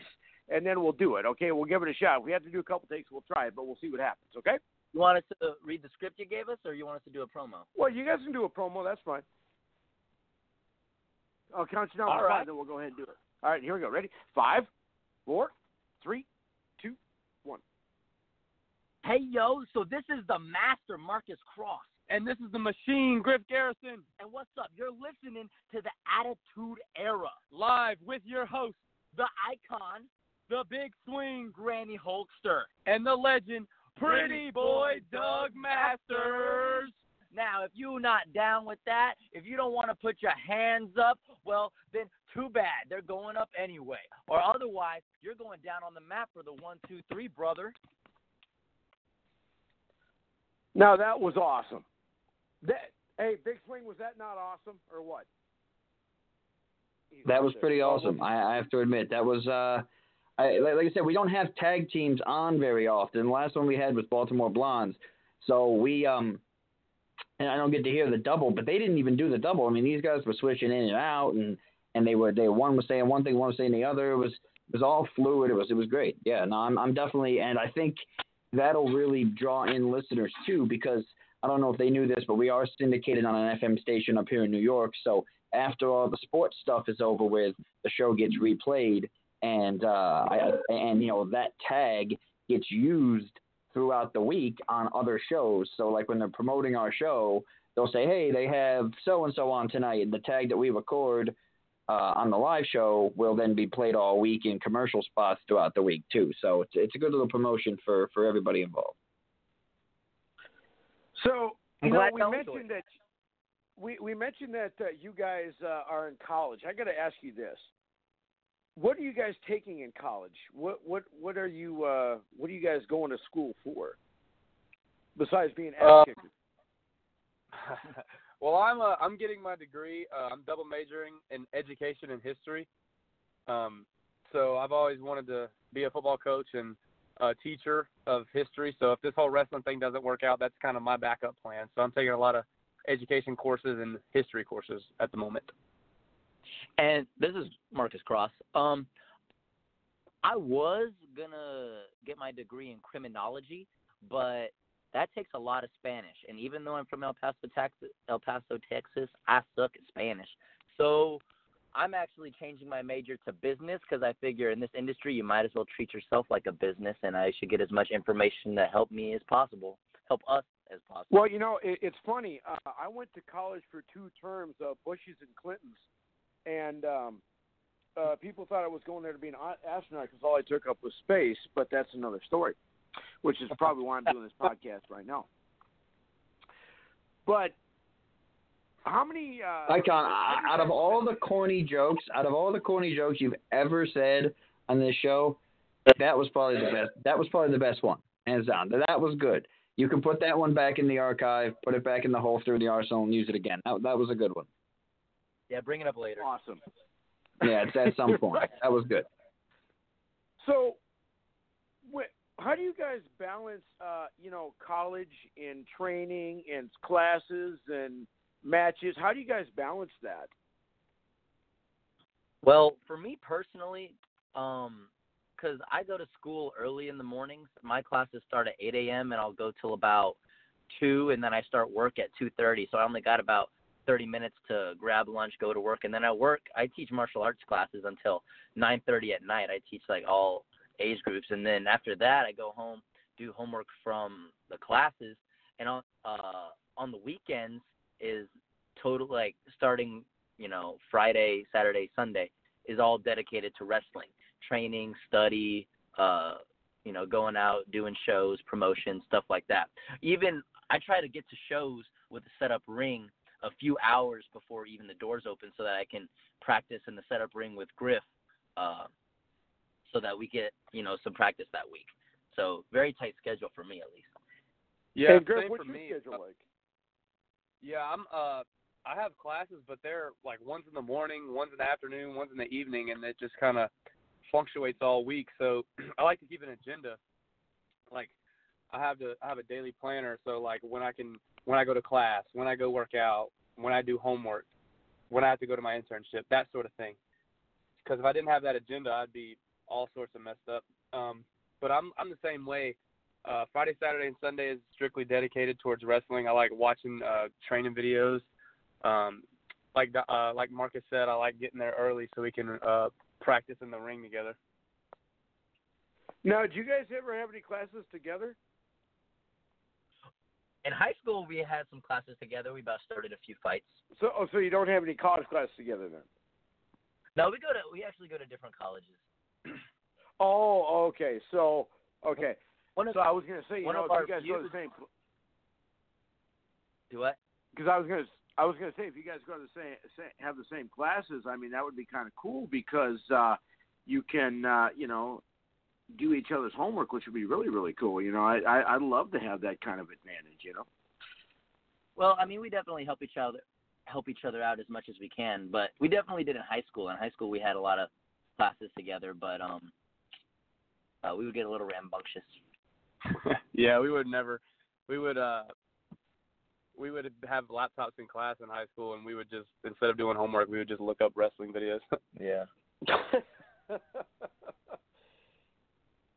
and then we'll do it. Okay, we'll give it a shot. If we have to do a couple takes, we'll try it, but we'll see what happens. Okay. You want us to read the script you gave us, or you want us to do a promo? Well, you guys can do a promo. That's fine. I'll count you down All right. five, then we'll go ahead and do it. All right, here we go. Ready? Five, four, three, two, one. Hey, yo. So this is the Master Marcus Cross. And this is the machine, Griff Garrison, And what's up? You're listening to the Attitude Era. live with your host, The icon, the big swing, Granny Hulkster. and the legend, Pretty Boy Doug Masters. Now, if you're not down with that, if you don't want to put your hands up, well, then too bad. They're going up anyway. Or otherwise, you're going down on the map for the one, two, three, brother. Now that was awesome. That hey, Big Swing, was that not awesome or what? That was pretty awesome. I, I have to admit that was. Uh, I, like, like I said, we don't have tag teams on very often. The last one we had was Baltimore Blondes, so we um, and I don't get to hear the double, but they didn't even do the double. I mean, these guys were switching in and out, and and they were they one was saying one thing, one was saying the other. It was it was all fluid. It was it was great. Yeah, no, I'm I'm definitely, and I think that'll really draw in listeners too because I don't know if they knew this, but we are syndicated on an FM station up here in New York. So after all the sports stuff is over with, the show gets replayed, and uh, I, and you know that tag gets used throughout the week on other shows. So like when they're promoting our show, they'll say, "Hey, they have so and so on tonight." The tag that we record uh, on the live show will then be played all week in commercial spots throughout the week too. So it's it's a good little promotion for for everybody involved. So I'm you know, glad we mentioned that we we mentioned that uh, you guys uh, are in college. I got to ask you this: What are you guys taking in college? What what what are you uh, what are you guys going to school for? Besides being ass Uh, well, I'm uh, I'm getting my degree. Uh, I'm double majoring in education and history. Um, so I've always wanted to be a football coach and a teacher of history. So if this whole wrestling thing doesn't work out, that's kind of my backup plan. So I'm taking a lot of education courses and history courses at the moment. And this is Marcus Cross. Um, I was gonna get my degree in criminology, but that takes a lot of Spanish. And even though I'm from El Paso, Texas, El Paso, Texas, I suck at Spanish. So I'm actually changing my major to business because I figure in this industry you might as well treat yourself like a business, and I should get as much information to help me as possible, help us as possible. Well, you know, it, it's funny. Uh, I went to college for two terms, uh, Bushes and Clintons, and um, uh, people thought I was going there to be an astronaut because all I took up was space. But that's another story, which is probably why I'm doing this podcast right now. But how many? Uh, Icon, out of all the corny jokes, out of all the corny jokes you've ever said on this show, that was probably the best. That was probably the best one, hands down. That was good. You can put that one back in the archive, put it back in the holster of the arsenal, and use it again. That, that was a good one. Yeah, bring it up later. awesome. Yeah, it's at some point. That was good. So, wh- how do you guys balance, uh, you know, college and training and classes and matches? How do you guys balance that? Well, for me personally, um, because I go to school early in the mornings. My classes start at 8 a.m. and I'll go till about two, and then I start work at 2:30. So I only got about 30 minutes to grab lunch, go to work, and then at work I teach martial arts classes until 9:30 at night. I teach like all age groups, and then after that I go home, do homework from the classes, and on uh, on the weekends is total like starting you know Friday, Saturday, Sunday is all dedicated to wrestling, training, study, uh, you know, going out, doing shows, promotions, stuff like that. Even I try to get to shows with a set up ring a few hours before even the doors open so that I can practice in the setup ring with Griff uh, so that we get, you know, some practice that week. So very tight schedule for me at least. Yeah, hey, Griff, same what's for your me. schedule Uh, like? Yeah, I'm uh I have classes but they're like one's in the morning, one's in the afternoon, one's in the evening and it just kinda fluctuates all week. So I like to keep an agenda. Like I have to I have a daily planner so like when I can when I go to class, when I go work out, when I do homework, when I have to go to my internship, that sort of thing. Because if I didn't have that agenda, I'd be all sorts of messed up. Um, but I'm I'm the same way. Uh, Friday, Saturday, and Sunday is strictly dedicated towards wrestling. I like watching uh, training videos. Um, like uh, like Marcus said, I like getting there early so we can uh, practice in the ring together. Now, do you guys ever have any classes together? In high school, we had some classes together. We about started a few fights. So, oh, so you don't have any college classes together then? No, we go to we actually go to different colleges. Oh, okay. So, okay. One of So I was gonna say, you one know, of if our you guys go to the same, do what? because I was gonna, I was gonna say, if you guys go to the same, same have the same classes, I mean, that would be kind of cool because uh, you can, uh, you know, do each other's homework, which would be really, really cool. You know, I, I, I'd love to have that kind of advantage. You know. Well, I mean, we definitely help each other help each other out as much as we can, but we definitely did in high school. In high school, we had a lot of classes together, but um, uh, we would get a little rambunctious. yeah, we would never. We would uh we would have laptops in class in high school and we would just instead of doing homework we would just look up wrestling videos. Yeah.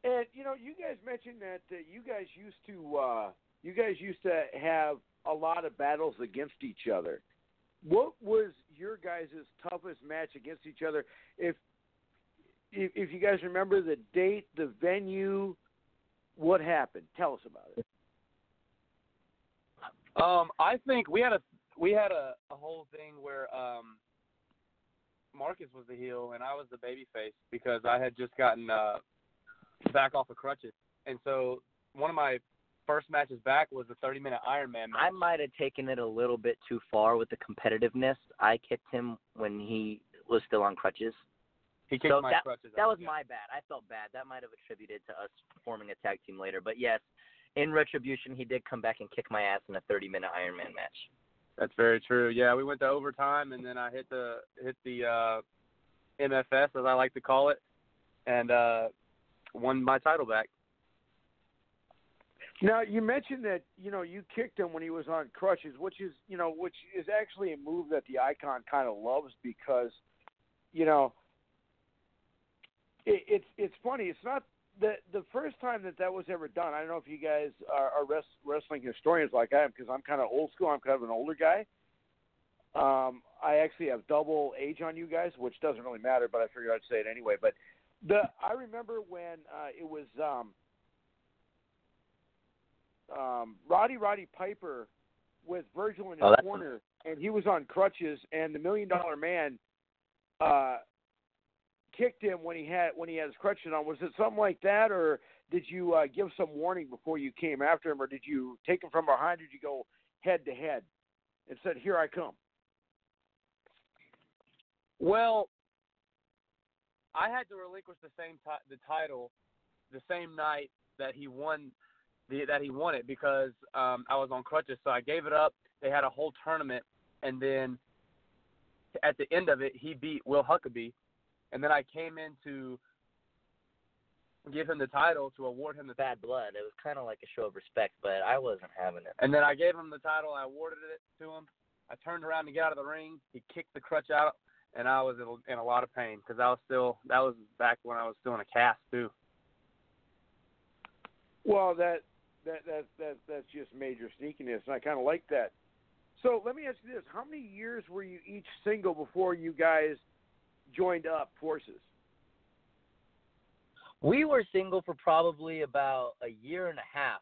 and you know, you guys mentioned that uh, you guys used to uh, you guys used to have a lot of battles against each other. What was your guys' toughest match against each other? If if, if you guys remember the date, the venue, what happened? Tell us about it. Um, I think we had a we had a, a whole thing where um Marcus was the heel and I was the baby face because I had just gotten uh back off of crutches. And so one of my first matches back was the 30 minute Iron Man match. I might have taken it a little bit too far with the competitiveness. I kicked him when he was still on crutches. he kicked so my that- crutches That was yeah. my bad. I felt bad. That might have attributed to us forming a tag team later. But yes, in retribution, he did come back and kick my ass in a 30-minute Iron Man match. That's very true. Yeah, we went to overtime, and then I hit the hit the uh, MFS as I like to call it, and uh, won my title back. Now you mentioned that you know you kicked him when he was on crutches, which is you know which is actually a move that the icon kind of loves because you know it, it's it's funny. It's not the the first time that that was ever done. I don't know if you guys are, are res, wrestling historians like I am because I'm kind of old school. I'm kind of an older guy. Um, I actually have double age on you guys, which doesn't really matter, but I figured I'd say it anyway. But the I remember when uh, it was. Um, um, Roddy Roddy Piper with Virgil in his Oh, corner, and he was on crutches, and the Million Dollar Man uh, kicked him when he had when he had his crutches on. Was it something like that, or did you uh, give some warning before you came after him, or did you take him from behind? Or did you go head to head and said, "Here I come"? Well, I had to relinquish the same ti- the title the same night that he won the that he won it because um I was on crutches, so I gave it up. They had a whole tournament, and then at the end of it, he beat Will Huckabee, and then I came into give him the title to award him the Bad blood. It was kind of like a show of respect, but I wasn't having it. And then I gave him the title. I awarded it to him. I turned around to get out of the ring. He kicked the crutch out, and I was in, in a lot of pain because I was still that was back when I was still in a cast too. Well, that that that that that's just major sneakiness, and I kind of like that. So let me ask you this: How many years were you each single before you guys joined up forces? We were single for probably about a year and a half.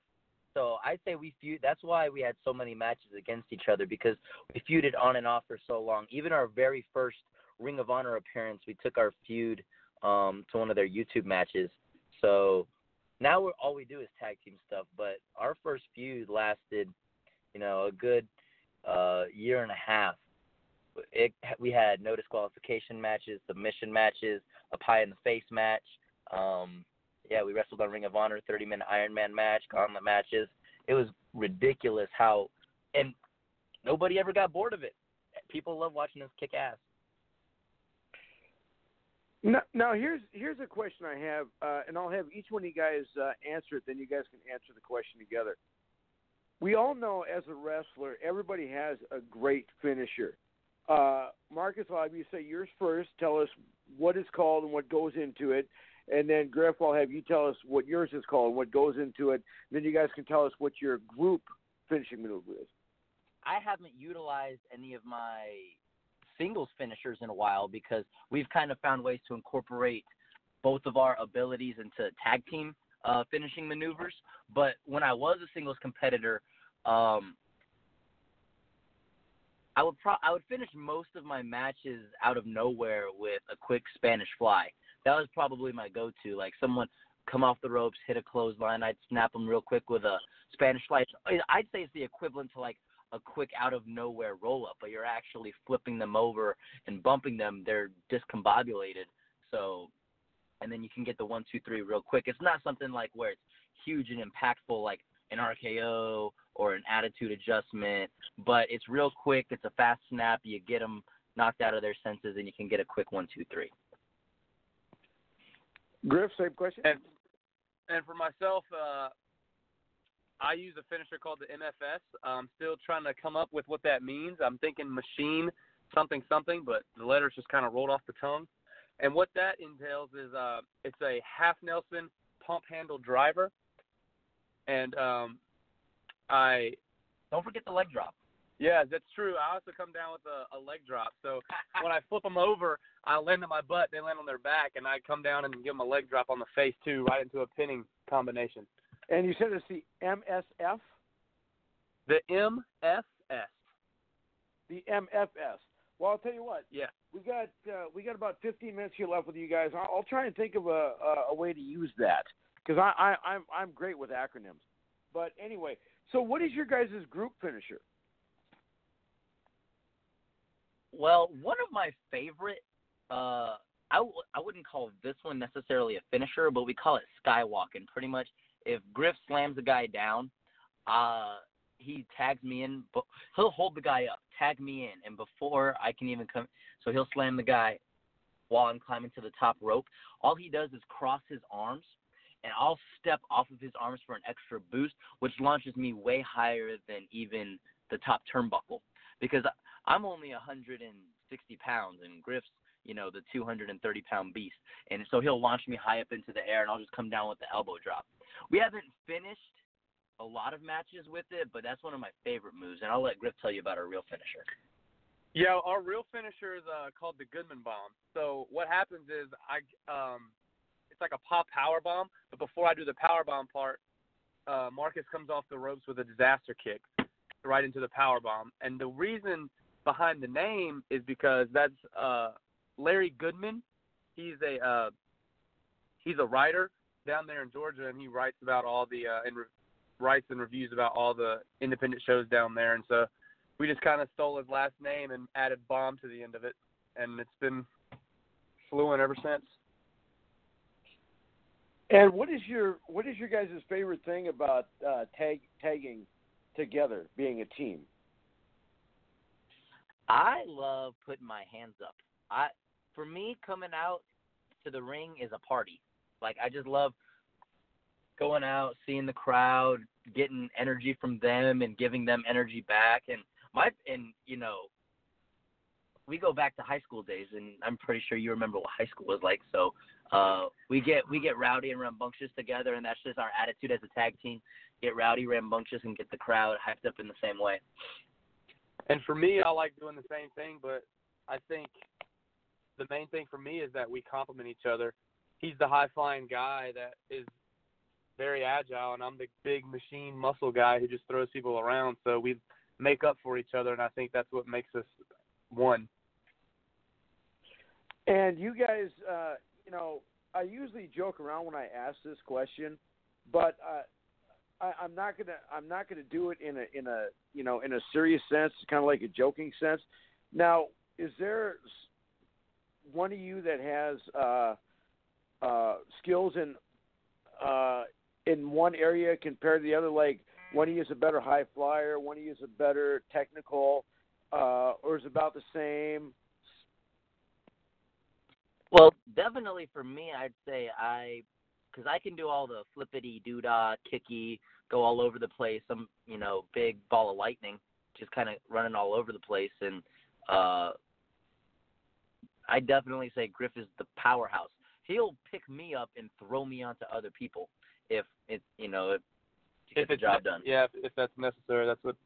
So I'd say we feud. That's why we had so many matches against each other because we feuded on and off for so long. Even our very first Ring of Honor appearance, we took our feud um, to one of their YouTube matches. So now we're all we do is tag team stuff. But our first feud lasted, you know, a good uh, year and a half. It, we had no disqualification matches, submission matches, a pie in the face match. Um, yeah, we wrestled on Ring of Honor, 30 minute Iron Man match, gauntlet matches. It was ridiculous how, and nobody ever got bored of it. People love watching us kick ass. Now, now here's here's a question I have, uh, and I'll have each one of you guys uh, answer it. Then you guys can answer the question together. We all know as a wrestler, everybody has a great finisher. Uh, Marcus, I'll have you say yours first. Tell us what it's called and what goes into it, and then Griff, I'll have you tell us what yours is called and what goes into it. Then you guys can tell us what your group finishing maneuver is. I haven't utilized any of my singles finishers in a while because we've kind of found ways to incorporate both of our abilities into tag team uh, finishing maneuvers. But when I was a singles competitor, um, I would pro- I would finish most of my matches out of nowhere with a quick Spanish fly. That was probably my go-to. Like someone come off the ropes, hit a clothesline, I'd snap them real quick with a Spanish fly. I'd say it's the equivalent to like a quick out of nowhere roll up, but you're actually flipping them over and bumping them. They're discombobulated. So, and then you can get the one, two, three real quick. It's not something like where it's huge and impactful like an RKO or an attitude adjustment, but it's real quick. It's a fast snap. You get them knocked out of their senses, and you can get a quick one, two, three. Griff, same question. And and for myself, uh, I use a finisher called the MFS. I'm still trying to come up with what that means. I'm thinking machine something something, but the letters just kind of rolled off the tongue. And what that entails is uh, it's a half Nelson pump handle driver, and um, I don't forget the leg drop. Yeah, that's true. I also come down with a, a leg drop. So when I flip them over, I land on my butt, they land on their back, and I come down and give them a leg drop on the face too, right into a pinning combination. And you said it's the MSF? The MFS. The MFS. Well, I'll tell you what. Yeah. We got uh, we got about 15 minutes here left with you guys. I'll, I'll try and think of a, a, a way to use that because I, I I'm I'm great with acronyms. But anyway, so what is your guys' group finisher? Well, one of my favorite, uh, I w- I wouldn't call this one necessarily a finisher, but we call it skywalking. Pretty much, if Griff slams a guy down, uh, he tags me in. But he'll hold the guy up, tag me in, and before I can even come, so he'll slam the guy while I'm climbing to the top rope. All he does is cross his arms, and I'll step off of his arms for an extra boost, which launches me way higher than even the top turnbuckle because I'm only 160 pounds, and Griff's, you know, the 230 pound beast. And so he'll launch me high up into the air, and I'll just come down with the elbow drop. We haven't finished a lot of matches with it, but that's one of my favorite moves, and I'll let Griff tell you about our real finisher. Yeah, our real finisher is uh, called the Goodman Bomb. So what happens is I, um, it's like a pop power bomb, but before I do the power bomb part, uh, Marcus comes off the ropes with a disaster kick right into the power bomb, and the reason behind the name is because that's uh, Larry Goodman. He's a uh, he's a writer down there in Georgia, and he writes about all the uh, and re- writes and reviews about all the independent shows down there. And so we just kind of stole his last name and added bomb to the end of it, and it's been fluent ever since. And what is your what is your guys' favorite thing about uh, tag tagging together, being a team? I love putting my hands up. I for me coming out to the ring is a party. Like I just love going out, seeing the crowd, getting energy from them, and giving them energy back. And my and you know, we go back to high school days, and I'm pretty sure you remember what high school was like. So uh, we get we get rowdy and rambunctious together, and that's just our attitude as a tag team. Get rowdy, rambunctious, and get the crowd hyped up in the same way. And for me, I like doing the same thing, but I think the main thing for me is that we complement each other. He's the high flying guy that is very agile, and I'm the big machine muscle guy who just throws people around. So we make up for each other, and I think that's what makes us one. And you guys, uh, you know, I usually joke around when I ask this question, but uh, I, I'm not gonna I'm not gonna do it in a in a you know in a serious sense, kind of like a joking sense. Now, is there one of you that has uh, uh, skills in uh, in one area compared to the other? Like one of you is a better high flyer, one of you is a better technical, uh, or is about the same? Well, definitely for me, I'd say I, because I can do all the flippity doodah, kicky, go all over the place. I'm, you know, big ball of lightning, just kind of running all over the place, and uh, I definitely say Griff is the powerhouse. He'll pick me up and throw me onto other people if it, you know, if to get if the it's job done. Yeah, if, if that's necessary, that's what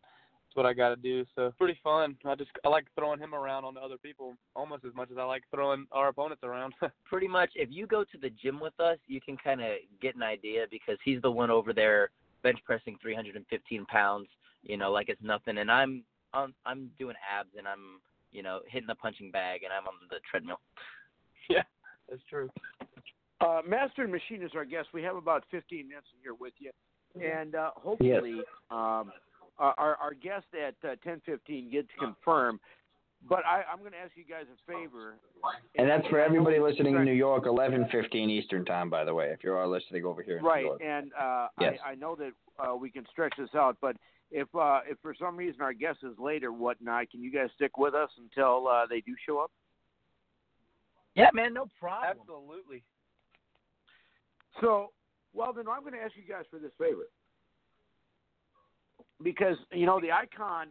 that's what I got to do. So pretty fun. I just I like throwing him around on the other people almost as much as I like throwing our opponents around. Pretty much, if you go to the gym with us, you can kind of get an idea because he's the one over there bench pressing 315 pounds, you know, like it's nothing, and I'm I'm, I'm doing abs and I'm you know hitting the punching bag and I'm on the treadmill. yeah, that's true. Uh, Master and Machine is our guest. We have about 15 minutes here with you, and uh, hopefully, um, our our our guest at uh, 10:15 gets confirmed. But I, I'm going to ask you guys a favor. And that's for everybody listening in New York, 11:15 Eastern time, by the way. If you are listening over here in Right, New York. and uh, Yes. I, I know that uh, we can stretch this out, but if uh, if for some reason our guest is late or whatnot, can you guys stick with us until uh, they do show up? Yeah, man, no problem. Absolutely. So, well, then I'm going to ask you guys for this favor. Because, you know, the Icon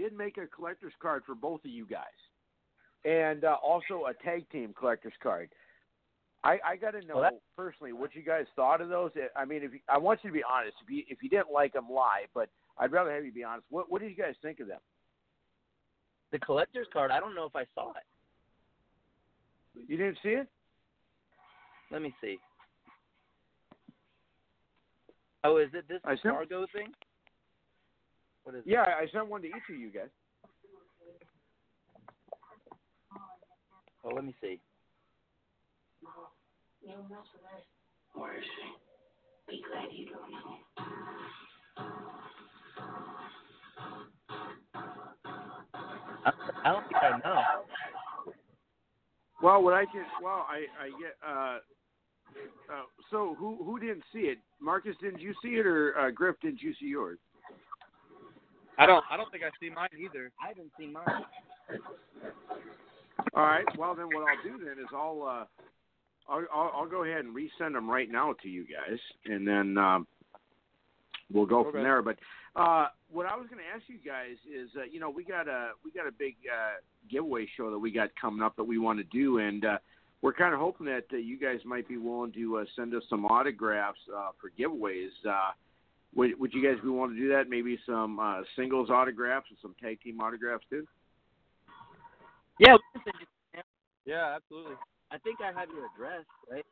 did make a collector's card for both of you guys, and uh, also a tag team collector's card. I, I got to know Well, that- personally what you guys thought of those. I mean, if you, I want you to be honest. If you if you didn't like them, lie. But I'd rather have you be honest. What what did you guys think of them? The collector's card. I don't know if I saw it. You didn't see it? Let me see. Oh, is it this I Fargo thing? What is Yeah, I sent one to each of you guys. it? Oh, let me see. Where is she? Be glad you don't know. I, I don't think I know. Well, what I can, well, I, I get, uh, uh, so who, who didn't see it? Marcus, didn't you see it, or uh, Griff, didn't you see yours? I don't I don't think I see mine either. I haven't seen mine. All right. Well, then what I'll do then is I'll, uh, I'll, I'll, I'll go ahead and resend them right now to you guys, and then um, we'll go Okay. from there. But uh, what I was going to ask you guys is, uh, you know, we got a we got a big uh, giveaway show that we got coming up that we want to do, and uh, we're kind of hoping that uh, you guys might be willing to uh, send us some autographs uh, for giveaways. Uh, would, would you guys be want to do that? Maybe some uh, singles autographs and some tag team autographs too. Yeah, we can send you- Yeah, absolutely. I think I have your address, right?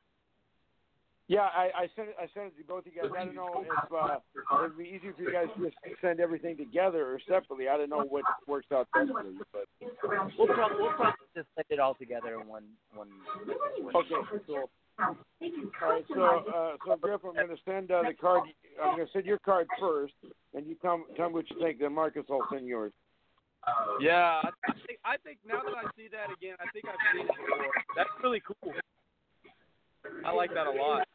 Yeah, I, I sent it. I sent it to both of you guys. I don't know if uh, it'd be easier for you guys to just send everything together or separately. I don't know what works out best for you, but We'll probably we'll probably just send it all together in one one. one okay, cool. All right, so uh, so Griff, I'm going to send uh, the card. I'm going to send your card first, and you tell tell me what you think. Then Marcus, I'll send yours. Yeah, I, I think I think now that I see that again, I think I've seen it before. That's really cool. I like that a lot.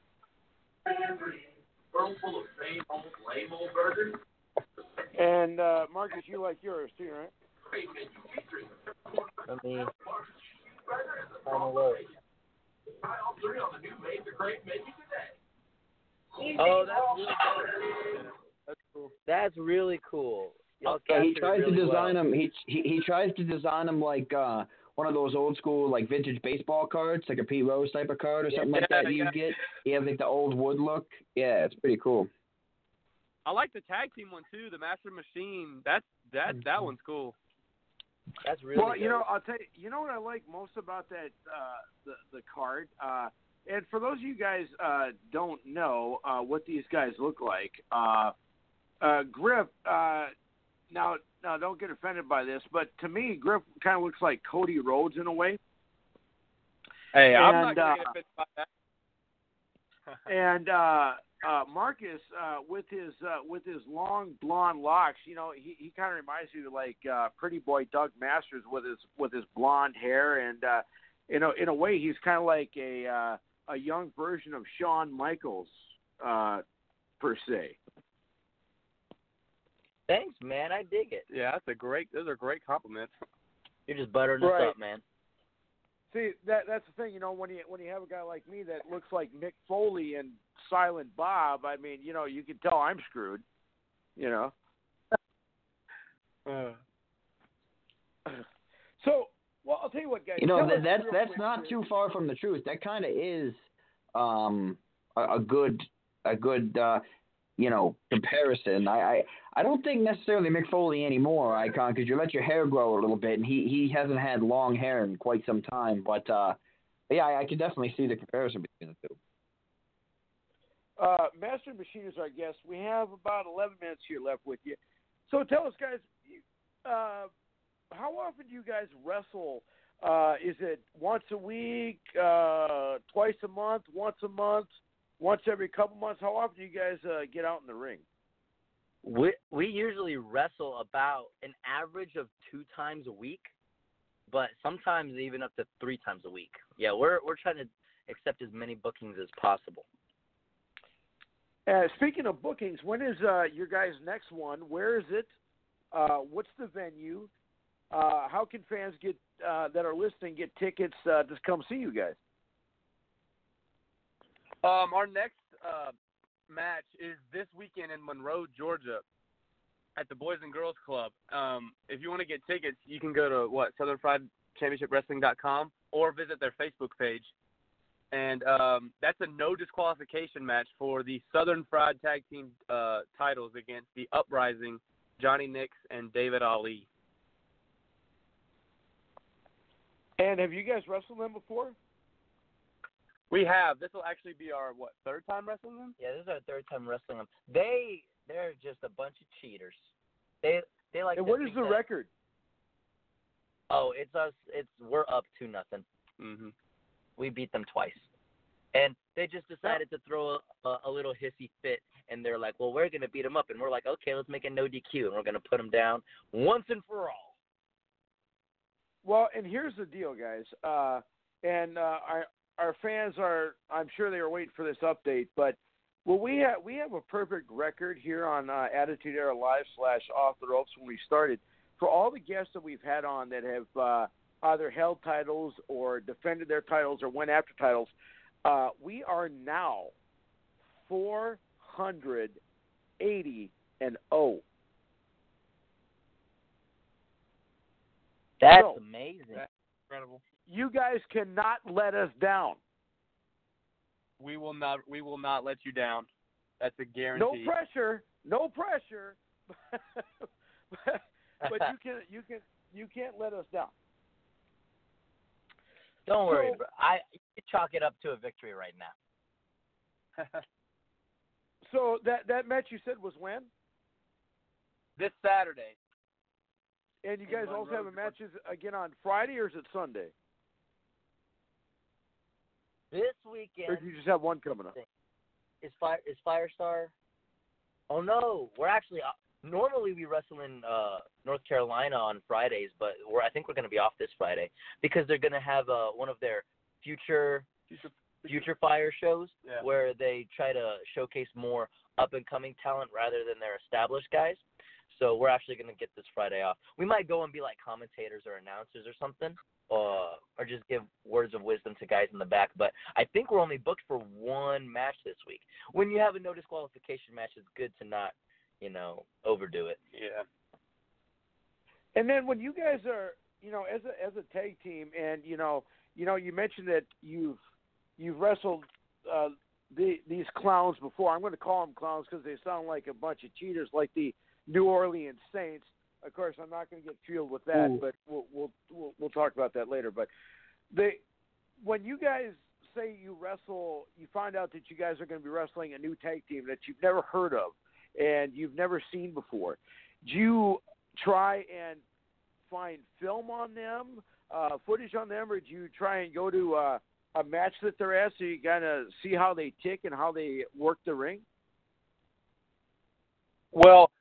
And uh, Marcus, you like yours too, right? Let me. Find a look. Oh, that's really cool. That's cool. That's really cool. Y'all Yeah, he tries really to design well. them. He, he he tries to design them like uh one of those old school like vintage baseball cards, like a Pete Rose type of card or something like Yeah, that. You yeah. get. He has like the old wood look. Yeah, it's pretty cool. I like the tag team one too, the Master Machine. That's that that one's cool. That's really well, you know. I'll tell you. You know what I like most about that uh, the the card. Uh, and for those of you guys uh, don't know uh, what these guys look like, uh, uh, Griff. Uh, now, now, don't get offended by this, but to me, Griff kind of looks like Cody Rhodes in a way. Hey, I'm And, not gonna uh, get offended by that. and uh, uh, Marcus uh, with his uh, with his long blonde locks, you know, he, he kind of reminds me of like uh, Pretty Boy Doug Masters with his with his blonde hair, and uh, you know, in a way, he's kind of like a uh, a young version of Shawn Michaels uh, per se. Thanks, man. I dig it. Yeah, that's a great. Those are great compliments. You're just buttering Right. us up, man. See, that that's the thing, you know, when you when you have a guy like me that looks like Mick Foley and Silent Bob, I mean, you know, you can tell I'm screwed. You know. Uh, So, well, I'll tell you what, guys. You know that, that's that's quick not too far from the truth. That kind of is um a, a good a good uh you know comparison. I I, I don't think necessarily Mick Foley anymore, Icon, because you let your hair grow a little bit, and he he hasn't had long hair in quite some time. But uh yeah, I, I can definitely see the comparison between the two. Uh, Master Machine is our guest. We have about 11 minutes here left with you. So tell us, guys, uh, how often do you guys wrestle? Uh, is it once a week, uh, twice a month, once a month, once every couple months? How often do you guys uh, get out in the ring? We we usually wrestle about an average of two times a week, but sometimes even up to three times a week. Yeah, we're we're trying to accept as many bookings as possible. Uh, speaking of bookings, when is uh, your guys' next one? Where is it? Uh, what's the venue? Uh, how can fans get uh, that are listening get tickets uh, to come see you guys? um, our next match is this weekend in Monroe, Georgia, at the Boys and Girls Club. Um, if you want to get tickets, you can go to what Southern Fried Championship Wrestling.com or visit their Facebook page. And um, that's a no disqualification match for the Southern Fried Tag Team uh, titles against the Uprising, Johnny Nix and David Ali. And have you guys wrestled them before? We have. This will actually be our what third time wrestling them. Yeah, this is our third time wrestling them. They they're just a bunch of cheaters. They they like. and what is the that- record? Oh, it's us. It's we're up to nothing. Mm-hmm. We beat them twice, and they just decided to throw a, a, a little hissy fit. And they're like, "Well, we're gonna beat them up," and we're like, "Okay, let's make a no DQ, and we're gonna put them down once and for all." Well, and here's the deal, guys. Uh, and uh, our our fans are, I'm sure they are waiting for this update. But well, we have we have a perfect record here on uh, Attitude Era Live slash Off the Ropes when we started. For all the guests that we've had on that have uh, either held titles or defended their titles or went after titles, uh, we are now 480 and oh. 0. That's So- amazing. Incredible. You guys cannot let us down. We will not. We will not let you down. That's a guarantee. No pressure, no pressure. but, but you can you can you can't let us down. Don't worry, So- bro. I you chalk it up to a victory right now. So that that match you said was when? this Saturday. And you In guys also Monroe, have a matches again on Friday or is it Sunday? This Or weekend do you just have one coming up? is fire is Firestar. Oh no, we're actually uh, normally we wrestle in uh North Carolina on Fridays, but we're I think we're gonna be off this Friday because they're gonna have uh one of their future future future fire shows Yeah. where they try to showcase more up and coming talent rather than their established guys. So we're actually gonna get this Friday off. We might go and be like commentators or announcers or something uh, or just give words of wisdom to guys in the back. But I think we're only booked for one match this week. When you have a no disqualification match, it's good to not, you know, overdo it. Yeah. And then when you guys are, you know, as a as a tag team, and you know, you know, you mentioned that you've you've wrestled uh, the, these clowns before. I'm going to call them clowns because they sound like a bunch of cheaters, like the New Orleans Saints. Of course, I'm not going to get fueled with that, Ooh. but we'll, we'll we'll we'll talk about that later. But they, when you guys say you wrestle, you find out that you guys are going to be wrestling a new tag team that you've never heard of and you've never seen before. Do you try and find film on them, uh, footage on them, or do you try and go to uh, a match that they're at so you kind of see how they tick and how they work the ring? Well,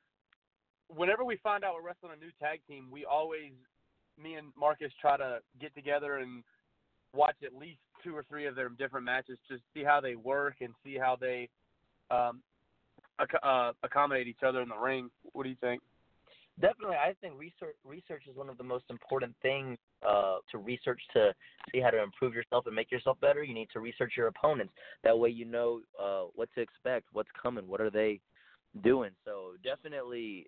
whenever we find out we're wrestling a new tag team, we always, me and Marcus, try to get together and watch at least two or three of their different matches, just see how they work and see how they um, uh, accommodate each other in the ring. What do you think? Definitely, I think research research is one of the most important things uh, to research to see how to improve yourself and make yourself better. You need to research your opponents. That way, you know uh, what to expect, what's coming, what are they doing. So definitely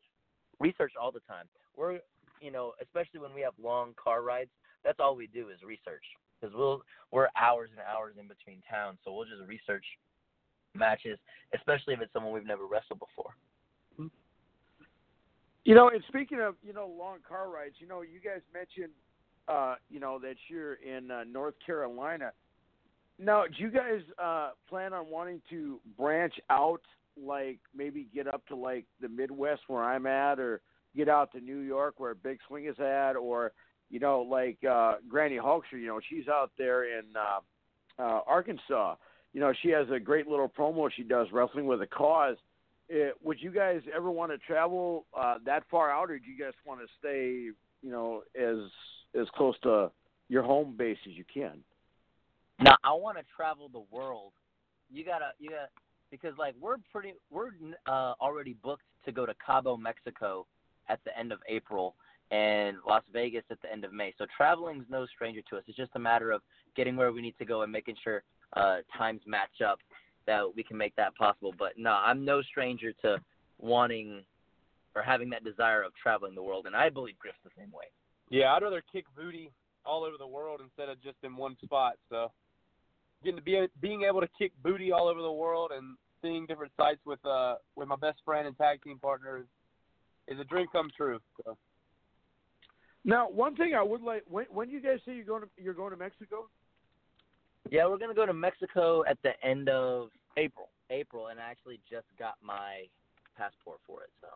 research all the time. We're you know, especially when we have long car rides, that's all we do is research because we'll we're hours and hours in between towns, so we'll just research matches, especially if it's someone we've never wrestled before. You know, and speaking of you know long car rides, you know, you guys mentioned uh, you know that you're in uh, North Carolina. Now, do you guys uh, plan on wanting to branch out, like maybe get up to like the Midwest where I'm at, or get out to New York where Big Swing is at, or you know, like uh, Granny Hulkster, you know, she's out there in uh, uh, Arkansas. You know, she has a great little promo she does, wrestling with a cause. Uh, would you guys ever want to travel uh, that far out, or do you guys want to stay, you know, as as close to your home base as you can? Now I want to travel the world. You gotta, you got to, because like we're pretty, we're uh, already booked to go to Cabo, Mexico, at the end of April, and Las Vegas at the end of May. So traveling's no stranger to us. It's just a matter of getting where we need to go and making sure uh, times match up that we can make that possible. But no, I'm no stranger to wanting or having that desire of traveling the world, and I believe Griff's the same way. Yeah, I'd rather kick booty all over the world instead of just in one spot. So, getting to be being able to kick booty all over the world and seeing different sites with uh with my best friend and tag team partner is, is a dream come true. So. Now, one thing I would like when when you guys say you're going to you're going to Mexico? Yeah, we're gonna go to Mexico at the end of April. April, and I actually just got my passport for it. So.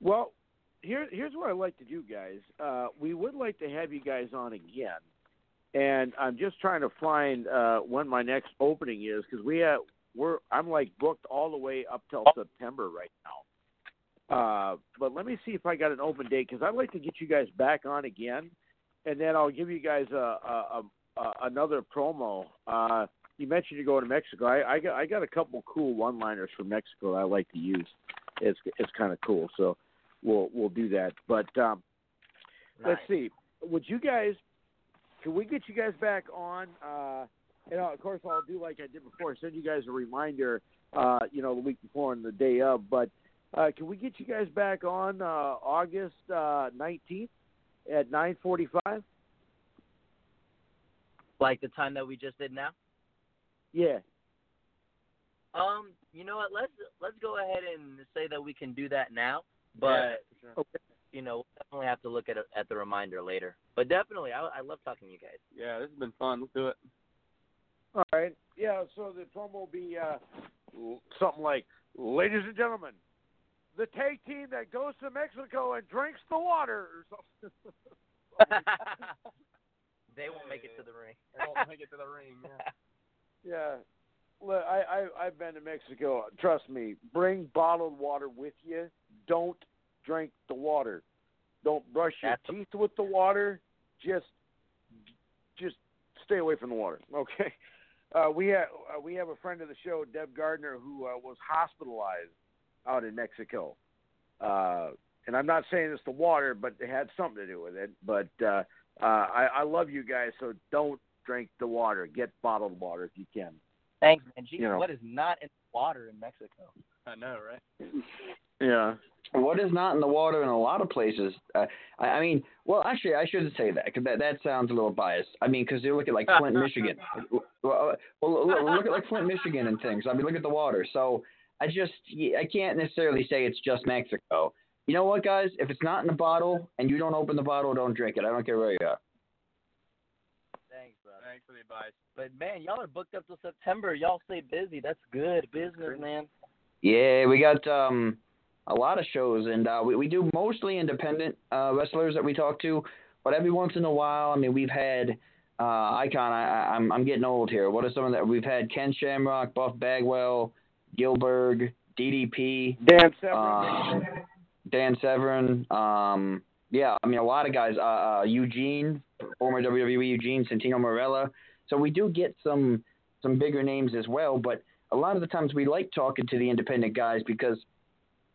Well, here here's what I'd like to do, guys. Uh, we would like to have you guys on again, and I'm just trying to find uh, when my next opening is because we have we're I'm like booked all the way up till September right now. Uh, but let me see if I got an open date because I'd like to get you guys back on again, and then I'll give you guys a, a, a, a another promo. Uh, you mentioned you're going to Mexico. I, I got I got a couple cool one-liners from Mexico that I like to use. It's it's kind of cool. So we'll we'll do that. But um, let's see. Would you guys? Can we get you guys back on? Uh, and uh, of course, I'll do like I did before. Send you guys a reminder. Uh, you know, the week before and the day of. But uh, can we get you guys back on uh, August uh, nineteenth at nine forty-five? Like the time that we just did now. Yeah. Um, you know what? Let's let's go ahead and say that we can do that now. But yeah, for sure. Okay. you know, we'll definitely have to look at at the reminder later. But definitely, I I love talking to you guys. yeah, this has been fun. Let's do it. All right. Yeah. So the promo will be uh, something like, "Ladies and gentlemen, the tag team that goes to Mexico and drinks the water," or something. they won't make it to the ring. they won't make it to the ring. Yeah. Yeah. Look, I, I I've been to Mexico. Trust me. Bring bottled water with you. Don't drink the water. Don't brush your That's- teeth with the water. Just just stay away from the water. Okay. Uh, we have uh, we have a friend of the show, Deb Gardner, who uh, was hospitalized out in Mexico. Uh, and I'm not saying it's the water, but it had something to do with it. But uh, uh, I, I love you guys, so don't drink the water. Get bottled water if you can. Thanks, man. Jeez, You know. what is not in the water in Mexico? I know, right? Yeah. What is not in the water in a lot of places? Uh, I, I mean, well, actually, I shouldn't say that because that that sounds a little biased. I mean, because you look at like Flint, Michigan. Well, uh, well, look, look at like Flint, Michigan, and things. I mean, look at the water. So I just I can't necessarily say it's just Mexico. You know what, guys? If it's not in the bottle and you don't open the bottle, don't drink it. I don't care where you are. Thanks, brother. Thanks for the advice. But man, y'all are booked up till September. Y'all stay busy. That's good business, man. Yeah, we got um a lot of shows, and uh, we we do mostly independent uh, wrestlers that we talk to, but every once in a while, I mean, we've had uh, Icon. I, I- I'm I'm getting old here. What are some of that? We've had Ken Shamrock, Buff Bagwell, Gillberg, DDP, Dan Severn. uh, Dan Severn. Um, yeah, I mean a lot of guys. Uh, uh, Eugene, former WWE Eugene, Santino Marella. So we do get some some bigger names as well, but a lot of the times we like talking to the independent guys because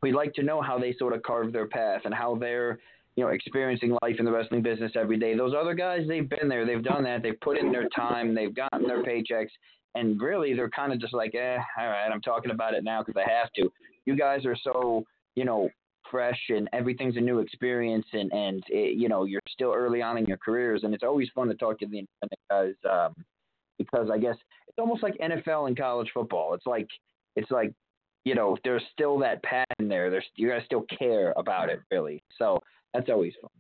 we like to know how they sort of carve their path and how they're you know experiencing life in the wrestling business every day. Those other guys, they've been there, they've done that, they've put in their time, they've gotten their paychecks, and really they're kind of just like, eh, all right, I'm talking about it now because I have to. You guys are so you know fresh and everything's a new experience and and it, you know you're still early on in your careers and it's always fun to talk to the guys um, because I guess it's almost like NFL and college football. It's like it's like you know there's still that passion there. There's you guys still care about it really. So that's always fun.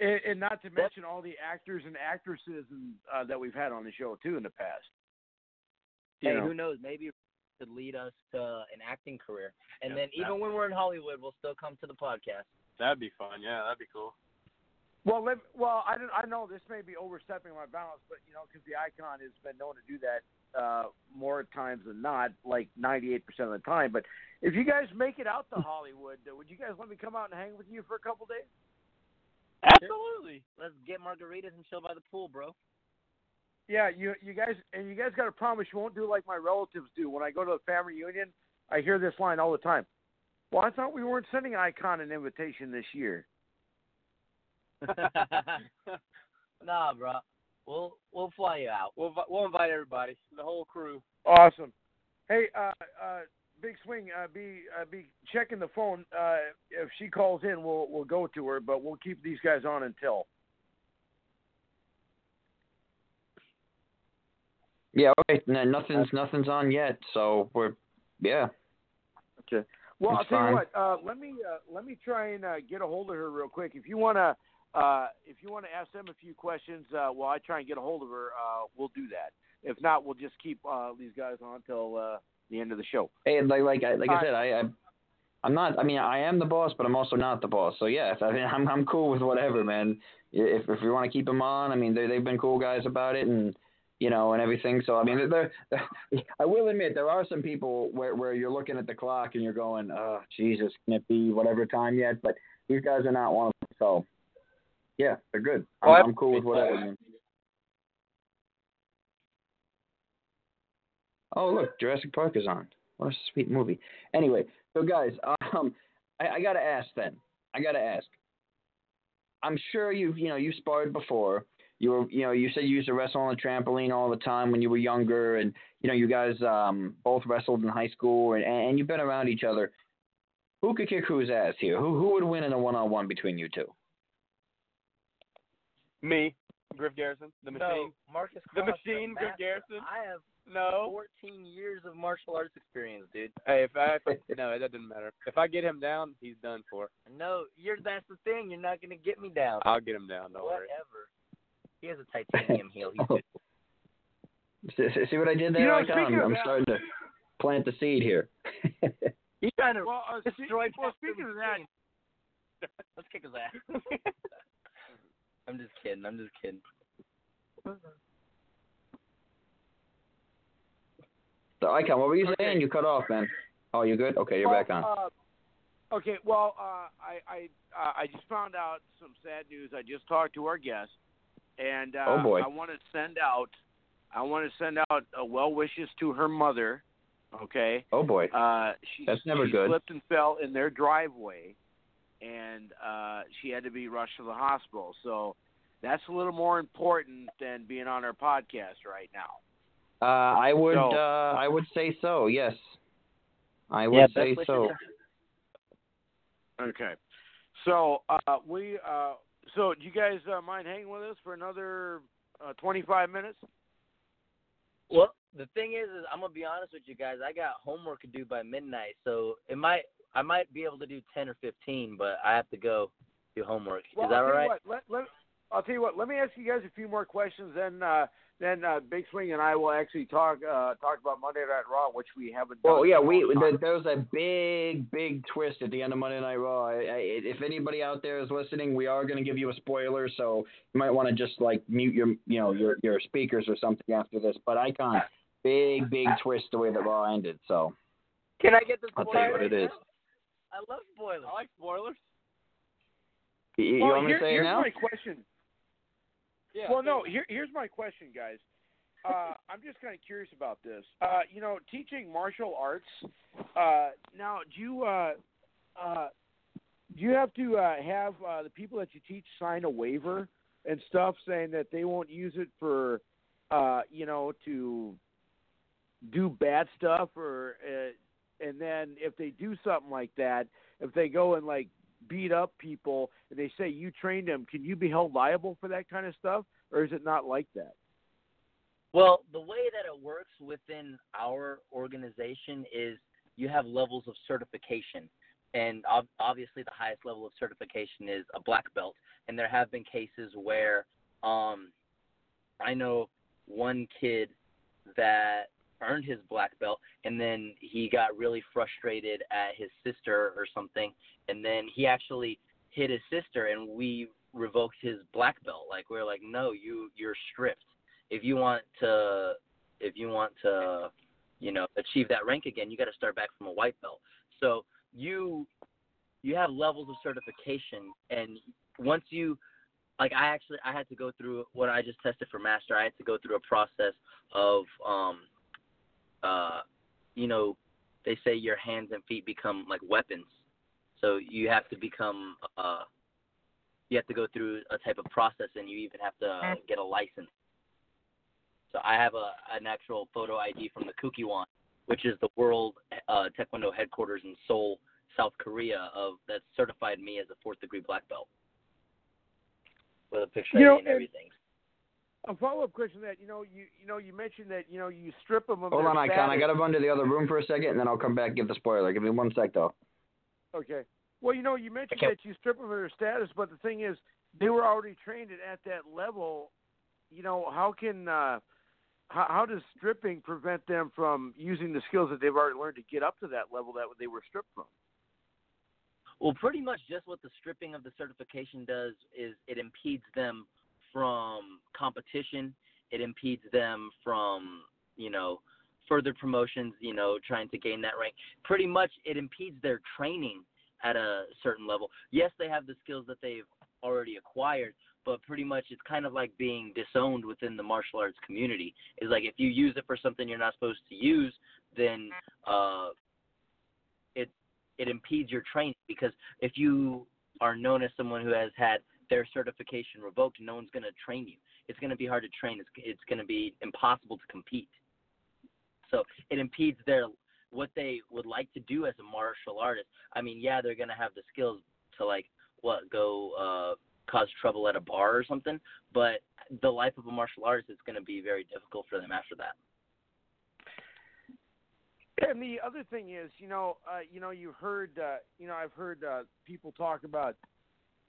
And, and not to mention all the actors and actresses and, uh, that we've had on the show too in the past. You Hey, know. who knows? Maybe it could lead us to an acting career. And Yeah, then even when we're in Hollywood, we'll still come to the podcast. That'd be fun. Yeah, that'd be cool. Well, let, well, I don't, I know this may be overstepping my bounds, but you know, because the icon has been known to do that uh, more times than not, like 98% of the time. But if you guys make it out to Hollywood, uh, would you guys let me come out and hang with you for a couple days? Absolutely. Let's get margaritas and chill by the pool, bro. Yeah, you you guys and you guys got to promise you won't do like my relatives do. When I go to a family reunion, I hear this line all the time. Well, I thought we weren't sending Icon an invitation this year. nah, bro. We'll we'll fly you out. We'll we'll invite everybody, the whole crew. Awesome. Hey, uh, uh, Big Swing, uh, be uh, be checking the phone. Uh, if she calls in, we'll we'll go to her, but we'll keep these guys on until. Yeah, okay. No, nothing's nothing's on yet, so we're yeah. Okay. Well, That's I'll tell you what. Uh, let me uh, let me try and uh, get a hold of her real quick. If you wanna uh, if you wanna ask them a few questions uh, while I try and get a hold of her, uh, we'll do that. If not, we'll just keep uh, these guys on until uh, the end of the show. Hey, like like I like I said, I, I I'm not. I mean, I am the boss, but I'm also not the boss. So yeah, I mean, I'm I'm cool with whatever, man. If if you want to keep them on, I mean, they they've been cool guys about it, and you know, and everything. So I mean, they're, they're, I will admit there are some people where where you're looking at the clock and you're going, oh Jesus, can it be whatever time yet? But these guys are not one of them. So yeah, they're good. I'm, Oh, I'm cool with whatever. Man. Oh look, Jurassic Park is on. What a sweet movie. Anyway, so guys, um, I, I gotta ask then. I gotta ask. I'm sure you've you know you've sparred before. You were you know you said you used to wrestle on the trampoline all the time when you were younger, and you know you guys um, both wrestled in high school, and, and you've been around each other. Who could kick whose ass here? Who who would win in a one on one between you two? Me, Griff Garrison, the machine. No, Marcus the Cross, machine, Griff. Garrison. I have No. 14 years of martial arts experience, dude. Hey, if I if, no, that doesn't matter. If I get him down, he's done for. No, you're that's the thing. You're not gonna get me down. I'll get him down. Don't worry. Whatever. He has a titanium heel. He's good. See, see- see what I did there? You know, Icon? I'm, I'm starting to plant the seed here. He's trying to Well, uh, destroy. well, speaking of that, let's kick his ass. I'm just kidding. I'm just kidding. so Icon, what were you saying? You cut off, man. Oh, you good? Okay, you're well, back on. Uh, okay, well, uh, I I uh, I just found out some sad news. I just talked to our guest, and uh, Oh, boy. I want to send out I want to send out uh, well wishes to her mother. Okay, oh boy. uh, she That's never she good. slipped and fell in their driveway, and uh, she had to be rushed to the hospital. So that's a little more important than being on our podcast right now. Uh, I would So- uh, I would say so. Yes, I would yeah, say so. Okay. So uh, we uh, so do you guys uh, mind hanging with us for another uh, 25 minutes? Well, the thing is, is I'm gonna be honest with you guys. I got homework to do by midnight, so it might I might be able to do 10 or 15, but I have to go do homework. Well, is that all right? what, let, let, I'll tell you what. Let me ask you guys a few more questions, then uh, then uh, Big Swing and I will actually talk uh, talk about Monday Night Raw, which we haven't. done Well, yeah, we long time. there, there was a big, big twist at the end of Monday Night Raw. I, I, if anybody out there is listening, we are going to give you a spoiler, so you might want to just like mute your, you know, your your speakers or something after this. But Icon, big, big twist the way that Raw ended. So Can I get the I'll tell you what it is. I love spoilers. I like spoilers. You, you well, want me here- to say it here's now? my question. Yeah. Well, no. Here, here's my question, guys. Uh, I'm just kind of curious about this. Uh, you know, teaching martial arts. Uh, now, do you uh, uh, do you have to uh, have uh, the people that you teach sign a waiver and stuff saying that they won't use it for, uh, you know, to do bad stuff or, uh, and then if they do something like that, if they go and like beat up people and they say you trained them, can you be held liable for that kind of stuff, or is it not like that? Well, the way that it works within our organization is you have levels of certification. And ob- obviously, the highest level of certification is a black belt. And there have been cases where um, I know one kid that earned his black belt, and then he got really frustrated at his sister or something, and then he actually hit his sister, and we revoked his black belt. Like we are like, no, you you're stripped. If you want to if you want to you know achieve that rank again you got to start back from a white belt. So you you have levels of certification and once you like i actually i had to go through what i just tested for master. I had to go through a process of um uh you know they say your hands and feet become like weapons. So you have to become uh you have to go through a type of process and you even have to get a license. So I have a an actual photo ID from the Kukkiwon, which is the world uh, Taekwondo headquarters in Seoul, South Korea, of that certified me as a fourth degree black belt. With a picture You know, and- everything. A follow up question that you know you you know you mentioned that you know you strip them of Hold their on, Icon. I got to run to the other room for a second, and then I'll come back and give the spoiler. Give me one sec, though. Okay. Well, you know, you mentioned that you strip them of their status, but the thing is, they were already trained at, at that level. You know, how can uh, how, how does stripping prevent them from using the skills that they've already learned to get up to that level that they were stripped from? Well, pretty much just what the stripping of the certification does is it impedes them from competition. It impedes them from, you know, further promotions, you know, trying to gain that rank. Pretty much it impedes their training at a certain level. Yes, they have the skills that they've already acquired, but pretty much it's kind of like being disowned within the martial arts community. Is like if you use it for something you're not supposed to use, then uh it it impedes your training because if you are known as someone who has had their certification revoked, no one's going to train you. It's going to be hard to train. It's it's going to be impossible to compete. So it impedes their what they would like to do as a martial artist. I mean, yeah, they're going to have the skills to like what go uh cause trouble at a bar or something, but the life of a martial artist is going to be very difficult for them after that. And the other thing is, you know, uh, you know, you heard, uh, you know, I've heard uh, people talk about,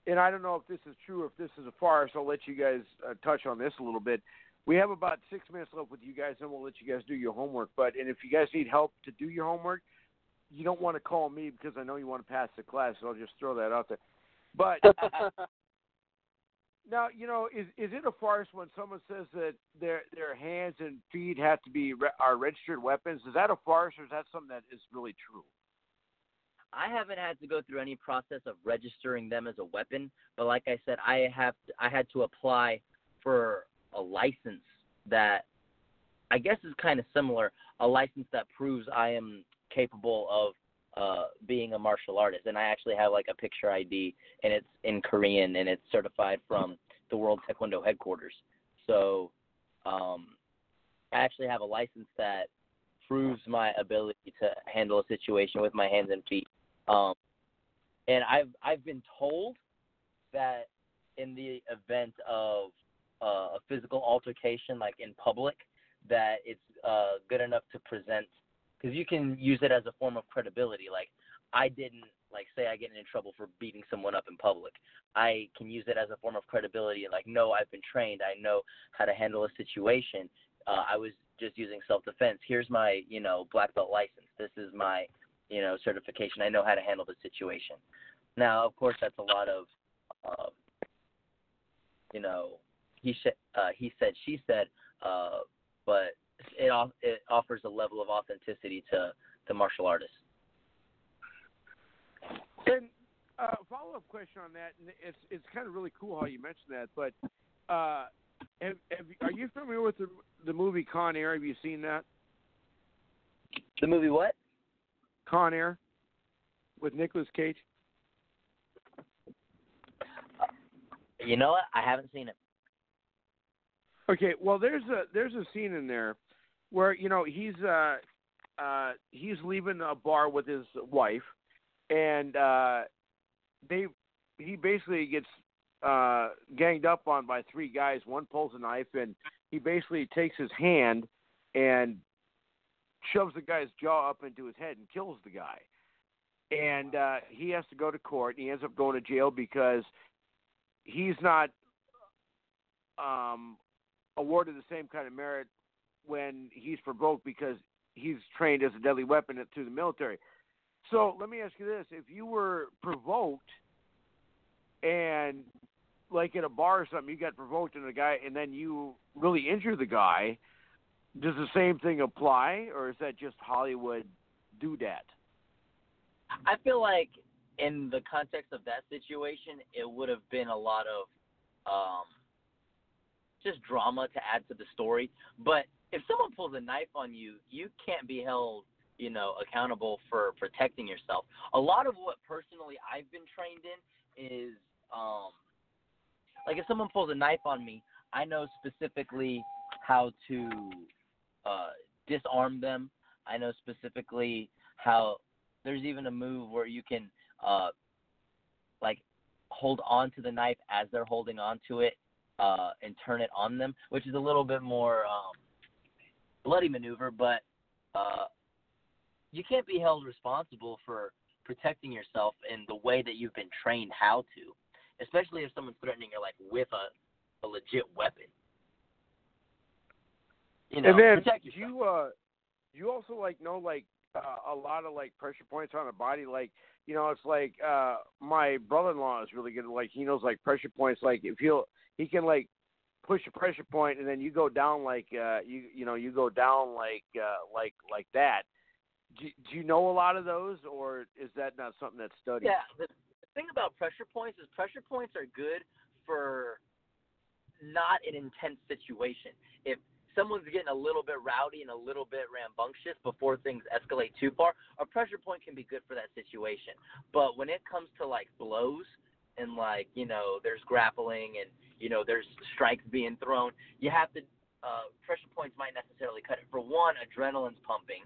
and I don't know if this is true or if this is a farce. I'll let you guys uh, touch on this a little bit. We have about six minutes left with you guys, and we'll let you guys do your homework. But and if you guys need help to do your homework, you don't want to call me because I know you want to pass the class. So I'll just throw that out there. But now, you know, is is it a farce when someone says that their their hands and feet have to be re- are registered weapons? Is that a farce or is that something that is really true? I haven't had to go through any process of registering them as a weapon, but like I said, I have I had to apply for a license that I guess is kind of similar, a license that proves I am capable of uh, being a martial artist. And I actually have like a picture ID, and it's in Korean, and it's certified from the World Taekwondo headquarters. So um, I actually have a license that proves my ability to handle a situation with my hands and feet. Um, and I've I've been told that in the event of uh, a physical altercation, like in public, that it's uh, good enough to present because you can use it as a form of credibility. Like I didn't like say I get in trouble for beating someone up in public. I can use it as a form of credibility. Like no, I've been trained. I know how to handle a situation. Uh, I was just using self defense. Here's my you know black belt license. This is my you know certification. I know how to handle the situation. Now, of course, that's a lot of uh, you know he sh- uh, he said she said, uh, but it it offers a level of authenticity to the martial artists. And uh, follow up question on that, and it's it's kind of really cool how you mentioned that. But uh, have, have, are you familiar with the the movie Con Air? Have you seen that? The movie what? Con Air with Nicolas Cage. You know what? I haven't seen it. Okay, well there's a there's a scene in there where you know he's uh uh he's leaving a bar with his wife and uh they he basically gets uh ganged up on by three guys one pulls a knife and he basically takes his hand and shoves the guy's jaw up into his head and kills the guy. And uh he has to go to court and he ends up going to jail because he's not um awarded the same kind of merit when he's provoked because he's trained as a deadly weapon through the military. So let me ask you this: If you were provoked, and like in a bar or something, you got provoked and the guy, and then you really injure the guy, does the same thing apply, or is that just Hollywood do that? I feel like in the context of that situation, it would have been a lot of um, just drama to add to the story. But if someone pulls a knife on you, you can't be held, you know, accountable for protecting yourself. A lot of what personally I've been trained in is um like if someone pulls a knife on me, I know specifically how to uh disarm them. I know specifically how there's even a move where you can uh like hold on to the knife as they're holding on to it uh, and turn it on them, which is a little bit more um, bloody maneuver, but uh, you can't be held responsible for protecting yourself in the way that you've been trained how to, especially if someone's threatening your life with a, a legit weapon. You know, and then protect you uh, you also like know like uh, a lot of like pressure points on the body, like you know, it's like uh my brother in law is really good like he knows like pressure points. Like if he'll he can like push a pressure point and then you go down like uh you you know you go down like uh like like that. Do, do you know a lot of those or is that not something that's studied? Yeah the, the thing about pressure points is pressure points are good for not an intense situation. If someone's getting a little bit rowdy and a little bit rambunctious before things escalate too far a pressure point can be good for that situation. But when it comes to like blows and like you know there's grappling and you know there's strikes being thrown you have to uh, pressure points might necessarily cut it. For one adrenaline's pumping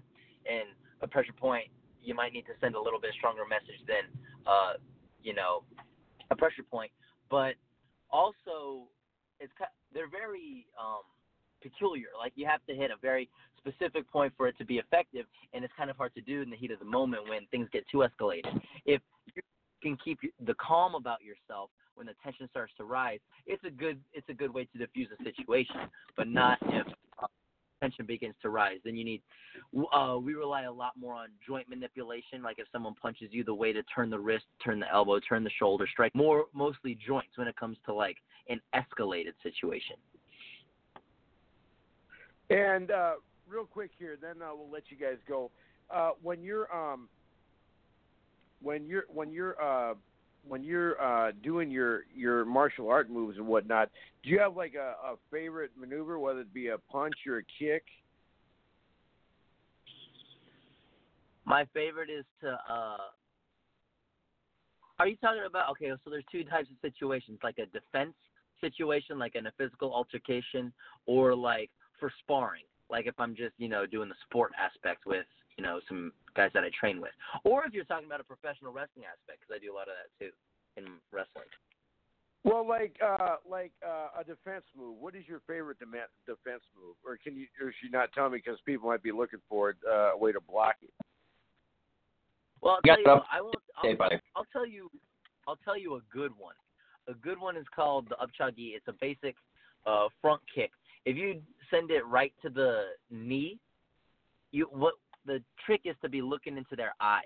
and a pressure point you might need to send a little bit stronger message than uh, you know a pressure point. But also it's they're very um, peculiar like you have to hit a very specific point for it to be effective and it's kind of hard to do in the heat of the moment when things get too escalated if you can keep the calm about yourself when the tension starts to rise, it's a good it's a good way to diffuse a situation. But not if uh, tension begins to rise. Then you need uh, we rely a lot more on joint manipulation. Like if someone punches you, the way to turn the wrist, turn the elbow, turn the shoulder, strike more mostly joints when it comes to like an escalated situation. And uh, real quick here, then uh, we'll let you guys go. Uh, when you're um, when you're when you're uh, when you're uh, doing your your martial art moves and whatnot, do you have like a, a favorite maneuver, whether it be a punch or a kick? My favorite is to uh, are you talking about? Okay, so there's two types of situations, like a defense situation, like in a physical altercation, or like for sparring, like if I'm just you know doing the sport aspect with you know some guys that I train with, or if you're talking about a professional wrestling aspect, because I do a lot of that too in wrestling. Well, like uh, like uh, a defense move. What is your favorite dem- defense move, or can you, or should you not tell me because people might be looking for uh, a way to block it? Well, I'll tell you, what, I won't. Hey, I'll, buddy. I'll tell you. I'll tell you a good one. A good one is called the ap chagi. It's a basic uh, front kick. If you send it right to the knee, you what the trick is to be looking into their eyes.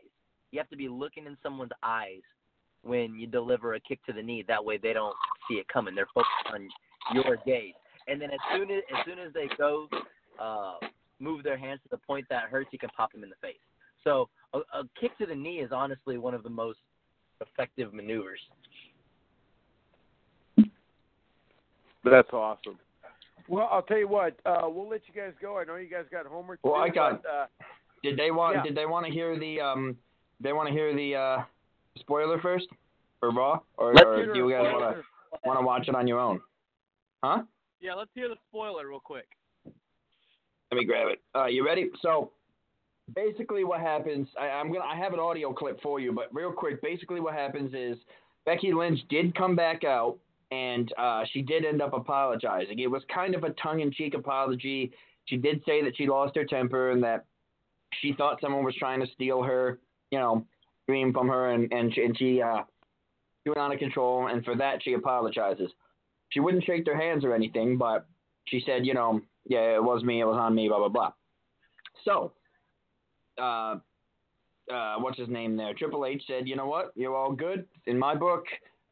You have to be looking in someone's eyes when you deliver a kick to the knee. That way they don't see it coming. They're focused on your gaze. And then as soon as as soon as they go uh, move their hands to the point that hurts, you can pop them in the face. So a, a kick to the knee is honestly one of the most effective maneuvers. That's awesome. Well, I'll tell you what. Uh, we'll let you guys go. I know you guys got homework. To Well, do, I got- But, uh, Did they want? Yeah. Did they want to hear the um? They want to hear the uh spoiler first for Raw, or, Let's or do you guys want to want to watch it on your own? Huh? Yeah, let's hear the spoiler real quick. Let me grab it. Uh, you ready? So, basically, what happens? I, I'm gonna. I have an audio clip for you, but real quick. Basically, what happens is Becky Lynch did come back out, and uh, she did end up apologizing. It was kind of a tongue-in-cheek apology. She did say that she lost her temper and that she thought someone was trying to steal her, you know, dream from her, and and she, and she uh, went out of control, and for that she apologizes. She wouldn't shake their hands or anything, but she said, you know, yeah, it was me, it was on me, blah blah blah. So, uh, uh, what's his name there? Triple H said, you know what, you're all good in my book.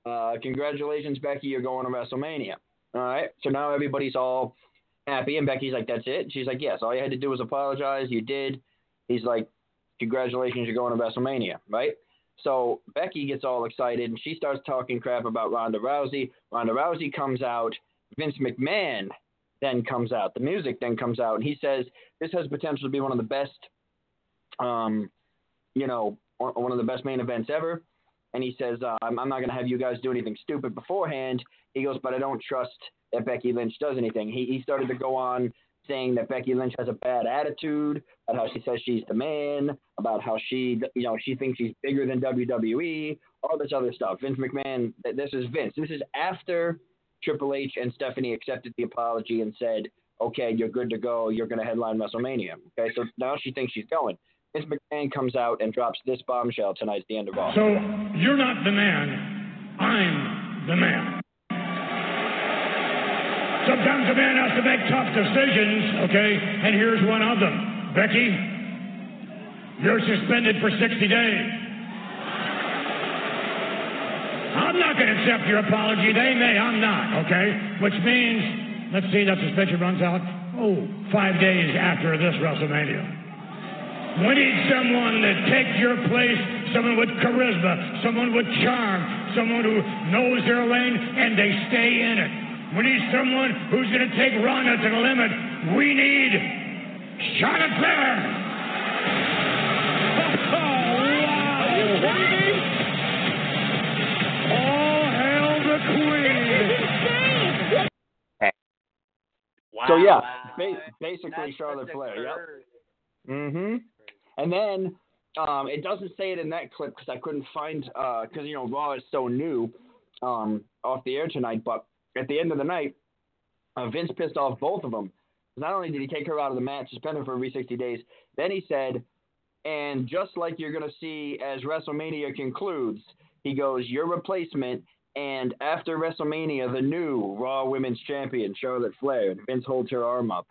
Uh, congratulations, Becky, you're going to WrestleMania. All right, so now everybody's all happy, and Becky's like, that's it. She's like, yes, all you had to do was apologize. You did. He's like, congratulations, you're going to WrestleMania, right? So Becky gets all excited and she starts talking crap about Ronda Rousey. Ronda Rousey comes out. Vince McMahon then comes out. The music then comes out, and he says this has potential to be one of the best, um, you know, one one of the best main events ever. And he says, uh, I'm, I'm not going to have you guys do anything stupid beforehand. He goes, but I don't trust that Becky Lynch does anything. He, he started to go on saying that Becky Lynch has a bad attitude, about how she says she's the man, about how she, you know, she thinks she's bigger than WWE, all this other stuff. Vince McMahon, this is Vince. This is after Triple H and Stephanie accepted the apology and said, okay, you're good to go. You're going to headline WrestleMania. Okay, so now she thinks she's going. Vince McMahon comes out and drops this bombshell tonight at the end of all. So you're not the man. I'm the man. Sometimes a man has to make tough decisions, okay? And here's one of them. Becky, you're suspended for 60 days. I'm not going to accept your apology. They may, I'm not, okay? Which means, let's see, that suspension runs out, oh, five days after this WrestleMania. We need someone to take your place, someone with charisma, someone with charm, someone who knows their lane and they stay in it. We need someone who's going to take Ronda to the limit. We need Charlotte Flair. Oh, wow. Are you kidding me? All hail the queen. Wow. So, yeah, ba- basically That's Charlotte such Flair, yep. Mm-hmm. And then um, it doesn't say it in that clip because I couldn't find because you know Raw is so new um, off the air tonight. But at the end of the night, uh, Vince pissed off both of them. Not only did he take her out of the match, suspend her for every 60 days, then he said, and just like you're going to see as WrestleMania concludes, he goes, your replacement, and after WrestleMania, the new Raw Women's Champion, Charlotte Flair. And Vince holds her arm up.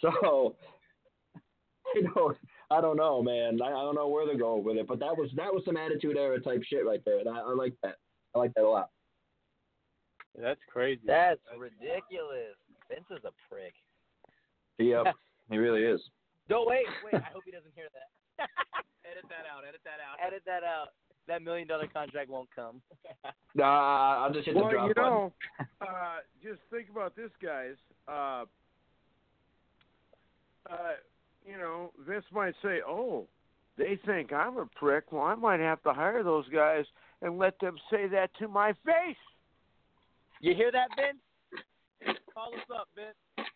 So I don't, I don't know, man. I, I don't know where they're going with it, but that was that was some attitude era type shit right there, and I, I like that. I like that a lot. That's crazy. That's ridiculous. Vince is a prick. Yep, he really is. No, wait, wait. I hope he doesn't hear that. edit that out. Edit that out. Edit that out. That million dollar contract won't come. Nah, I'll just hit the well, drop you button. know, uh, just think about this, guys. Uh, uh, you know, Vince might say, "Oh, they think I'm a prick. Well, I might have to hire those guys and let them say that to my face. You hear that, Vince? Call us up, Vince.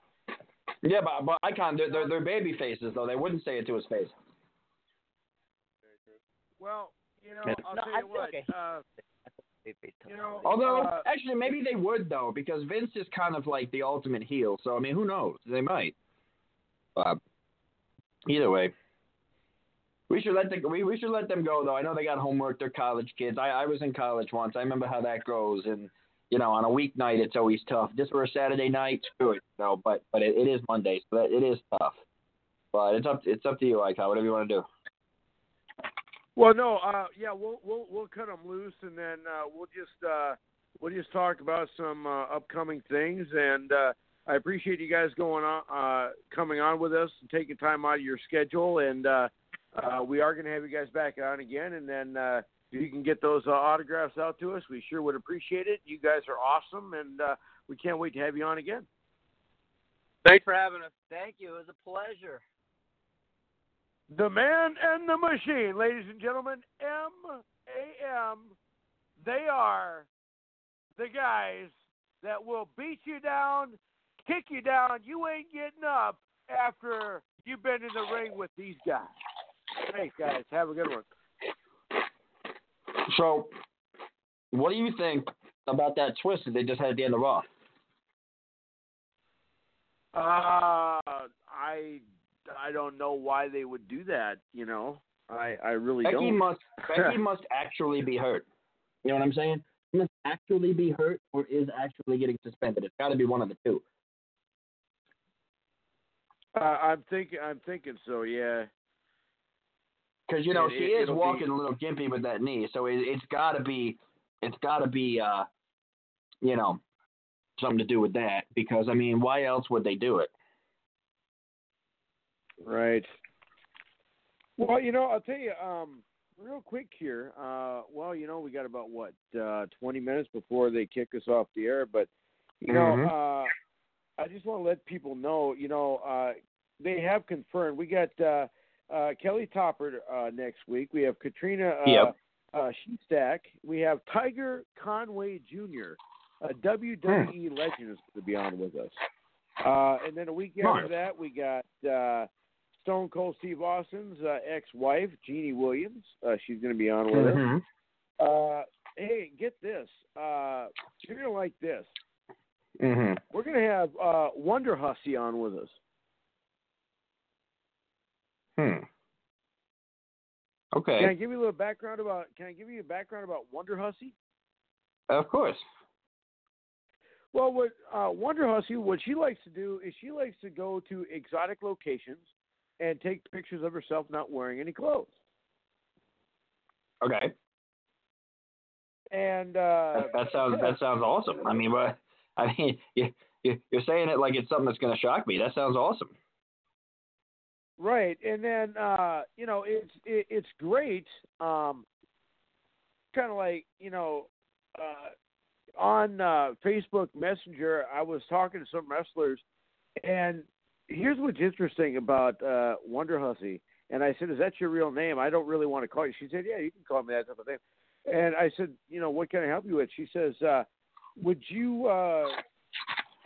Yeah, but but Icon, they're, they're they're baby faces though. They wouldn't say it to his face. Well, you know, I'll No, tell you feel what. like Uh, They- they tell you know, Although uh, actually maybe they would though because Vince is kind of like the ultimate heel. So I mean, who knows? They might. But either way, we should let the we, we should let them go though. I know they got homework. They're college kids. I I was in college once. I remember how that goes. And you know, on a weeknight it's always tough. Just for a Saturday night, screw it. But but it, it is Monday, so that, it is tough. But it's up it's up to you, Icon. Whatever you want to do. Well, no, uh, yeah, we'll we'll we'll cut them loose, and then uh, we'll just uh, we'll just talk about some uh, upcoming things. And uh, I appreciate you guys going on, uh, coming on with us and taking time out of your schedule. And uh, uh, we are going to have you guys back on again. And then uh, if you can get those uh, autographs out to us, we sure would appreciate it. You guys are awesome, and uh, we can't wait to have you on again. Thanks for having us. Thank you. It was a pleasure. The man and the machine, ladies and gentlemen, M A M. They are the guys that will beat you down, kick you down. You ain't getting up after you've been in the ring with these guys. Thanks, guys. Have a good one. So, what do you think about that twist that they just had at the end of Raw? Uh, I I don't know why they would do that. You know, I I really Becky don't. must Becky must actually be hurt. You know what I'm saying? She must actually be hurt or is actually getting suspended. It's got to be one of the two. Uh, I'm thinking I'm thinking so. Yeah. Because you know It- she it- is walking be- a little gimpy with that knee, so it, it's got to be it's got to be uh you know something to do with that. Because I mean, why else would they do it? Right. Well, you know, I'll tell you, um, real quick here. Uh, well, you know, we got about what uh, twenty minutes before they kick us off the air, but you know, Mhm. uh, I just want to let people know, you know, uh, they have confirmed. We got uh, uh, Kelly Topper uh, next week. We have Katrina uh, Yep. uh, Sheestack. We have Tiger Conway Jr., a WWE legend, is going to be on with us. Uh, and then a week after Nice. that, we got uh, Stone Cold Steve Austin's uh, ex-wife, Jeannie Williams. Uh, she's going to be on with us. Mhm. Uh, hey, get this. Uh, you're going to like this. Mhm. We're going to have uh, Wonder Hussy on with us. Hmm. Okay. Can I give you a little background about? Can I give you a background about Wonder Hussy? Of course. Well, what uh, Wonder Hussy, what she likes to do is she likes to go to exotic locations and take pictures of herself not wearing any clothes. Okay. And uh, That, that sounds that sounds awesome. I mean, but I mean, you, you you're saying it like it's something that's going to shock me. That sounds awesome. Right, and then uh, you know it's it, it's great. Um, kind of like you know, uh, on uh, Facebook Messenger, I was talking to some wrestlers, and here's what's interesting about uh, Wonder Hussy. And I said, "Is that your real name? I don't really want to call you." She said, "Yeah, you can call me that type of name." And I said, "You know, what can I help you with?" She says, uh, "Would you uh,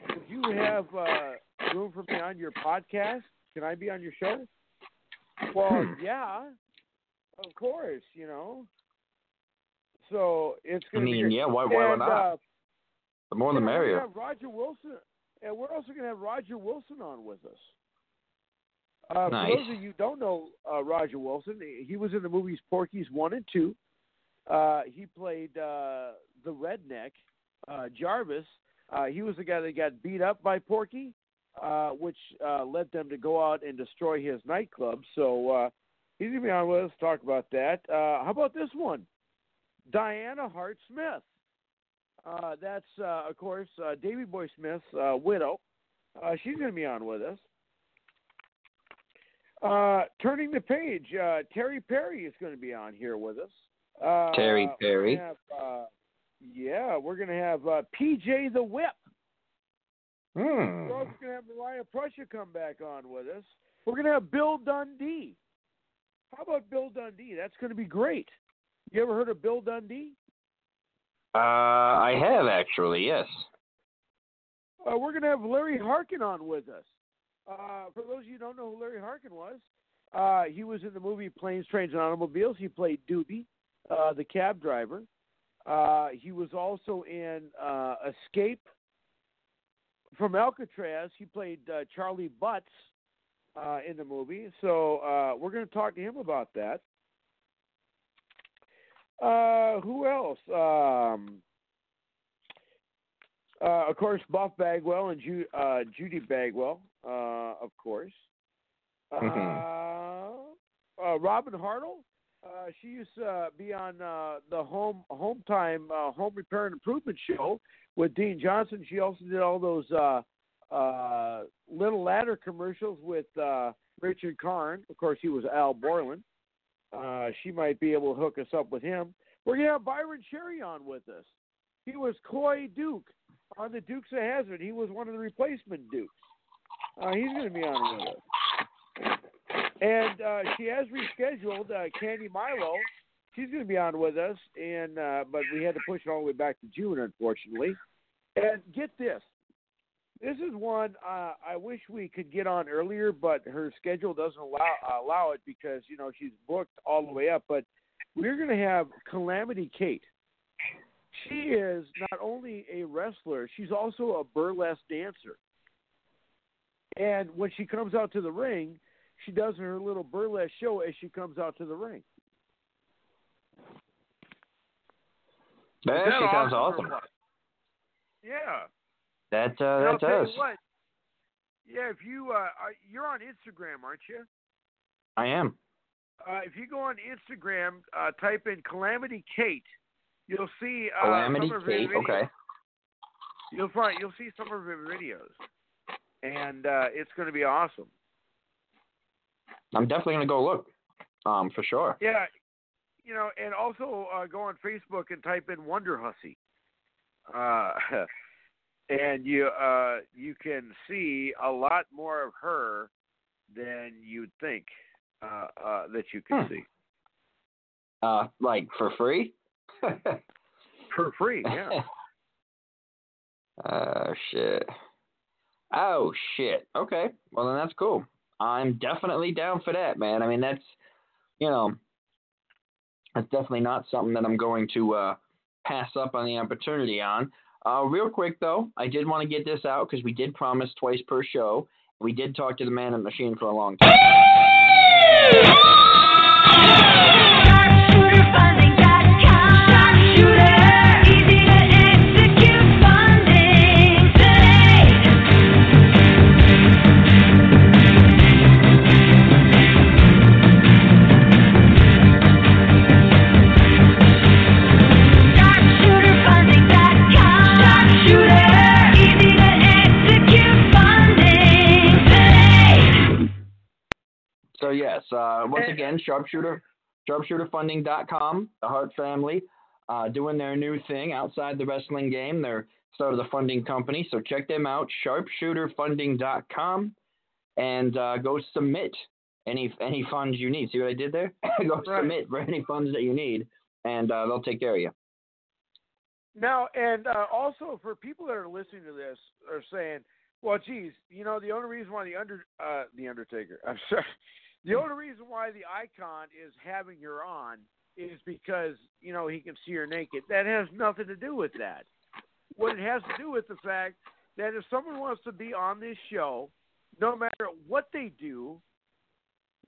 would you have uh, room for me on your podcast? Can I be on your show?" Well, Hmm. yeah, of course, you know. So it's I going to be. mean, great. yeah. Why why and, not? Uh, the more the yeah, merrier. have Roger Wilson, and we're also going to have Roger Wilson on with us. Uh, Nice. For those of you who don't know uh, Roger Wilson, he was in the movies Porky's one and two. Uh, he played uh, the redneck uh, Jarvis. Uh, he was the guy that got beat up by Porky, uh, which uh, led them to go out and destroy his nightclub. So uh, he's going to be on with us to talk about that. Uh, how about this one? Diana Hart Smith. Uh, that's, uh, of course, uh, Davy Boy Smith's uh, widow. Uh, she's going to be on with us. Uh, turning the page, uh, Terry Perry is going to be on here with us. Uh, Terry Perry. have, uh, yeah, we're going to have uh, PJ the Whip. Hmm. We're also going to have Mariah Prussia come back on with us. We're going to have Bill Dundee. How about Bill Dundee? That's going to be great. You ever heard of Bill Dundee? Uh, I have actually, yes. Uh, we're going to have Larry Hankin on with us. Uh, for those of you who don't know who Larry Hankin was, uh, he was in the movie Planes, Trains, and Automobiles. He played Doobie, uh, the cab driver. Uh, he was also in uh, Escape from Alcatraz. He played uh, Charlie Butts uh, in the movie. So uh, we're going to talk to him about that. Uh, who else? Um, uh, of course, Buff Bagwell and Ju- uh, Judy Bagwell, uh, of course. Mm-hmm. Uh, Robin Hartle. Uh, she used to uh, be on uh, the home home time uh, home repair and improvement show with Dean Johnson. She also did all those uh, uh, little ladder commercials with uh, Richard Karn. Of course, he was Al Borland. Uh, she might be able to hook us up with him. We're gonna have Byron Cherry on with us. He was Coy Duke on the Dukes of Hazzard. He was one of the replacement Dukes. Uh, he's to be on with us. And uh, she has rescheduled uh, Candi Milo. She's going to be on with us, and uh, but we had to push it all the way back to June, unfortunately. And get this, this is one uh, I wish we could get on earlier, but her schedule doesn't allow allow it because you know she's booked all the way up. But we're going to have Calamity Kate. She is not only a wrestler, she's also a burlesque dancer. And when she comes out to the ring, she does in her little burlesque show as she comes out to the ring. That actually sounds awesome awesome. Yeah. That uh, And I'll that tell you does. what. Yeah, if you uh, are, you're on Instagram, aren't you? I am. Uh, if you go on Instagram, uh, type in Calamity Kate, you'll see uh, Calamity some of her Kate. videos. Okay. You'll find you'll see some of her videos, and uh, it's going to be awesome. I'm definitely gonna go look. Um, for sure. Yeah, you know, and also uh, go on Facebook and type in Wonder Hussy, uh, and you uh, you can see a lot more of her than you'd think uh, uh, that you can Hmm. see Uh, like for free. for free. Yeah. Oh shit. Oh shit. Okay. Well then that's cool. I'm definitely down for that, man. I mean that's you know that's definitely not something that I'm going to uh pass up on the opportunity on. Uh real quick though, I did want to get this out because we did promise twice per show. We did talk to the man in the machine for a long time. yes, uh, once again, sharpshooter, sharpshooterfunding.com, the Hart family, uh, doing their new thing outside the wrestling game. They're started a funding company, so check them out, sharpshooterfunding.com, and uh, go submit any any funds you need. See what I did there? go Right. submit for any funds that you need, and uh, they'll take care of you. Now, and uh, also for people that are listening to this are saying, "Well, geez, you know, the only reason why the under uh, the Undertaker, I'm sorry, the only reason why the icon is having her on is because you know he can see her naked. That has nothing to do with that. What it has to do with the fact that if someone wants to be on this show, no matter what they do,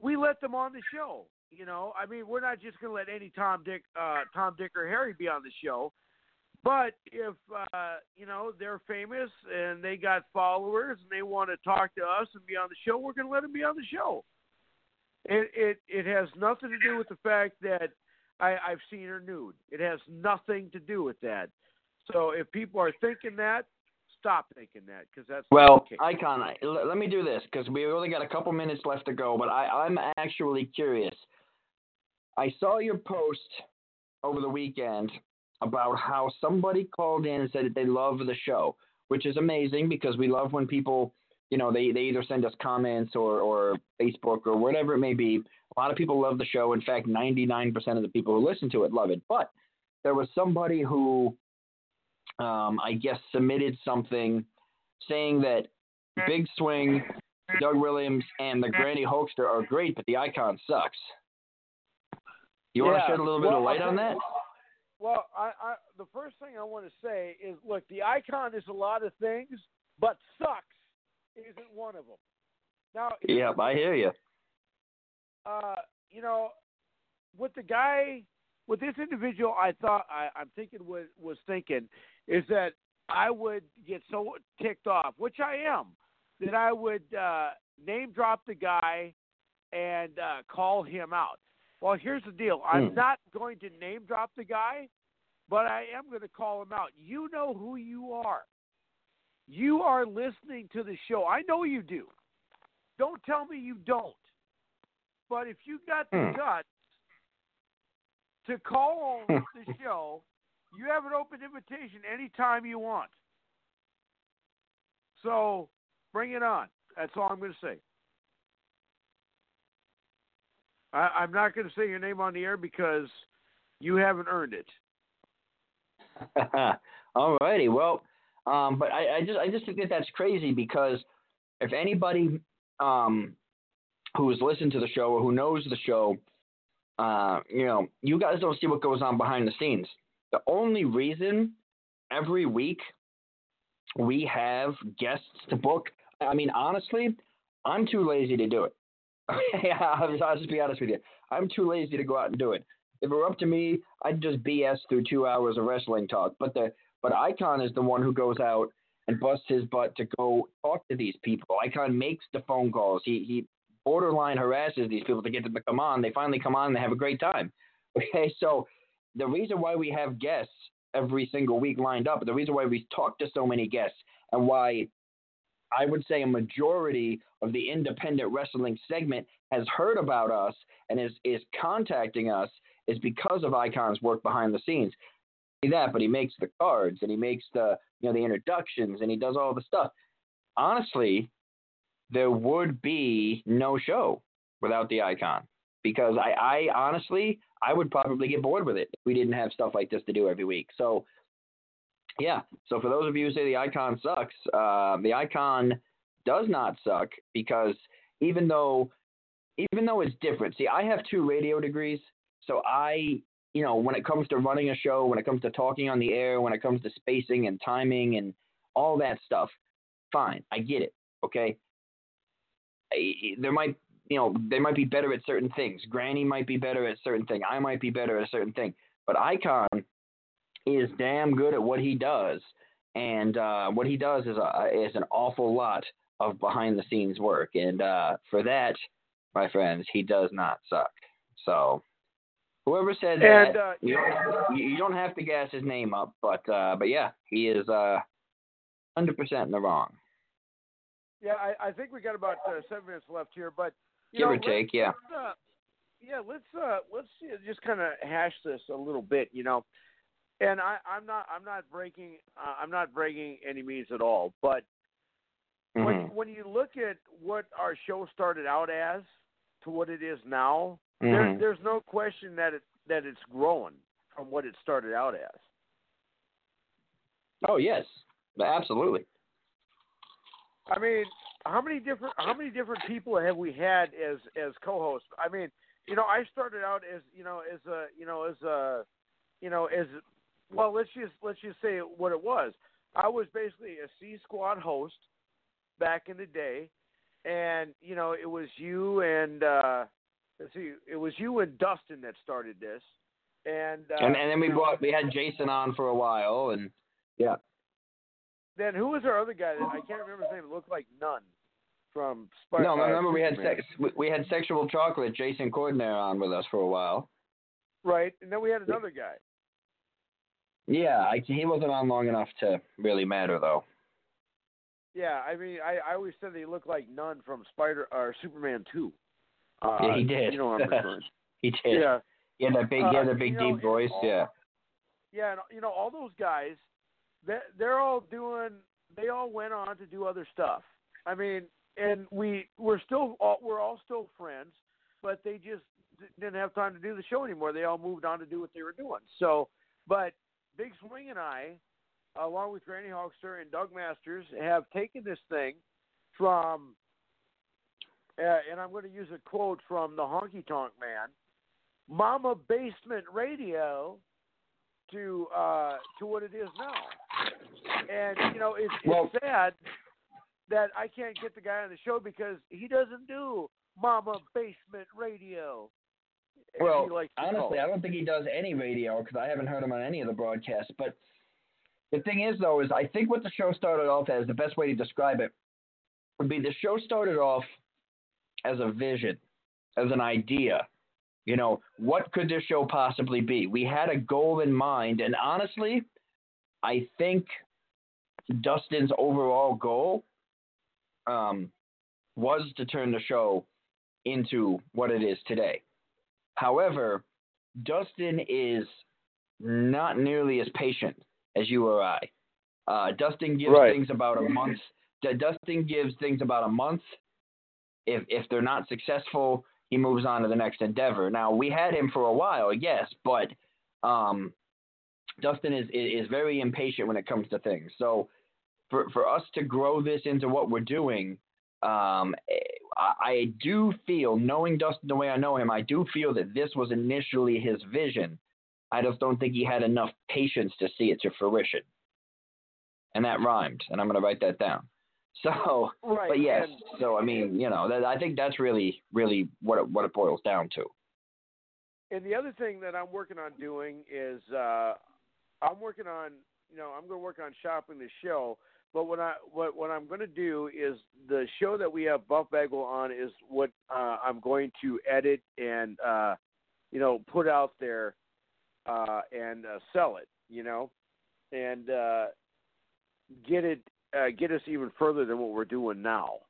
we let them on the show. You know, I mean, we're not just going to let any Tom, Dick, uh, Tom, Dick, or Harry be on the show. But if uh, you know they're famous and they got followers and they want to talk to us and be on the show, we're going to let them be on the show. It it it has nothing to do with the fact that I, I've seen her nude. It has nothing to do with that. So if people are thinking that, stop thinking that because that's Well. Icon, I- l- let me do this because we only got a couple minutes left to go, but I, I'm actually curious. I saw your post over the weekend about how somebody called in and said that they love the show, which is amazing because we love when people you know, they, they either send us comments or, or Facebook or whatever it may be. A lot of people love the show. In fact, 99% of the people who listen to it love it. But there was somebody who, um, I guess, submitted something saying that Big Swing, Doug Williams, and the Granny Hulkster are great, but the icon sucks. You want to shed a little bit Well, of light on that? Well, I, I the first thing I want to say is, look, the icon is a lot of things, but sucks isn't one of them. Now, Yep, I hear you. uh, you know, what the guy, what this individual, I thought, I, I'm thinking was was thinking, is that I would get so ticked off, which I am, that I would uh, name drop the guy and uh, call him out. Well, here's the deal. I'm Hmm. not going to name drop the guy, but I am going to call him out. You know who you are. You are listening to the show. I know you do. Don't tell me you don't. But if you got the Hmm. guts to call on the show, you have an open invitation anytime you want. So bring it on. That's all I'm going to say. I, I'm not going to say your name on the air because you haven't earned it. All righty. Well, um, but I, I just I just think that that's crazy because if anybody um, who's listened to the show or who knows the show, uh, you know, you guys don't see what goes on behind the scenes. The only reason every week we have guests to book. I mean, honestly, I'm too lazy to do it. I'll, I'll just be honest with you. I'm too lazy to go out and do it. If it were up to me, I'd just BS through two hours of wrestling talk. But the but Icon is the one who goes out and busts his butt to go talk to these people. Icon makes the phone calls. He he borderline harasses these people to get them to come on. They finally come on and they have a great time. Okay, so the reason why we have guests every single week lined up, the reason why we talk to so many guests, and why I would say a majority of the independent wrestling segment has heard about us and is is contacting us is because of Icon's work behind the scenes. That, but he makes the cards and he makes the you know the introductions and he does all the stuff. Honestly, there would be no show without the icon because I, I honestly I would probably get bored with it if we didn't have stuff like this to do every week. So yeah, so for those of you who say the icon sucks, uh, the icon does not suck because even though even though it's different. See, I have two radio degrees, so I you know when it comes to running a show, when it comes to talking on the air, when it comes to spacing and timing and all that stuff, fine, I get it. Okay, there might you know they might be better at certain things. Granny might be better at certain thing. I might be better at a certain thing. But Icon is damn good at what he does, and uh, what he does is a, is an awful lot of behind the scenes work. And uh, for that, my friends, he does not suck. So whoever said And that, uh, you, don't, you don't have to gas his name up, but uh, but yeah, he is uh, hundred percent in the wrong. yeah, I, I think we got about uh, seven minutes left here, but Give know, or take, yeah. uh, yeah, let's uh, let's just kind of hash this a little bit, you know. And I, I'm not I'm not breaking uh, I'm not breaking any means at all, but when Mhm. when you look at what our show started out as to what it is now, there, Mhm. there's no question that it that it's growing from what it started out as. Oh yes, absolutely. I mean, how many different how many different people have we had as as co-hosts? I mean, you know, I started out as you know as a you know as a you know as well. Let's just let's just say what it was. I was basically a C Squad host back in the day, and you know it was you and uh see, it was you and Dustin that started this, and uh, and and then we brought we had Jason on for a while, and yeah. Then who was our other guy that I can't remember his name? It looked like Non from Sp- No, uh, remember we had sex, we- we had sexual chocolate Jason Cordner on with us for a while. Right, and then we had another guy. Yeah, I, he wasn't on long enough to really matter though. Yeah, I mean, I, I always said that he looked like Non from Spider or Superman Two. Uh, Yeah, he did. You know what I'm referring. He did. yeah, He had that big, he had Uh, that big know, deep voice. all- Yeah. yeah, and you know all those guys, they they're all doing. They all went on to do other stuff. I mean, and we we're still all, we're all still friends, but they just didn't have time to do the show anymore. They all moved on to do what they were doing. So, but Big Swing and I, along with Granny Hawkster and Doug Masters, have taken this thing from, uh, and I'm going to use a quote from the Honky Tonk Man, Mama Basement Radio, to uh, to what it is now. And you know, it's, it's sad that I can't get the guy on the show because he doesn't do Mama Basement Radio. Well, he likes to call honestly. I don't think he does any radio because I haven't heard him on any of the broadcasts. But the thing is, though, is I think what the show started off as, the best way to describe it would be the show started off as a vision, as an idea. You know, what could this show possibly be? We had a goal in mind, and honestly, I think Dustin's overall goal um, was to turn the show into what it is today. However, Dustin is not nearly as patient as you or I. Uh, Dustin gives Right. things about a month. Dustin gives things about a month. If if they're not successful, he moves on to the next endeavor. Now we had him for a while, yes, but um, Dustin is, is very impatient when it comes to things. So for for us to grow this into what we're doing, um, I, I do feel, knowing Dustin the way I know him, I do feel that this was initially his vision. I just don't think he had enough patience to see it to fruition. And that rhymed, and I'm going to write that down. So, right. but yes, and- so I mean, you know, that, I think that's really, really what it, what it boils down to. And the other thing that I'm working on doing is uh, I'm working on you know I'm going to work on shopping the show. But what I what what I'm going to do is the show that we have Buff Bagwell on is what uh, I'm going to edit and uh, you know put out there uh, and uh, sell it. You know, and uh, get it uh, get us even further than what we're doing now.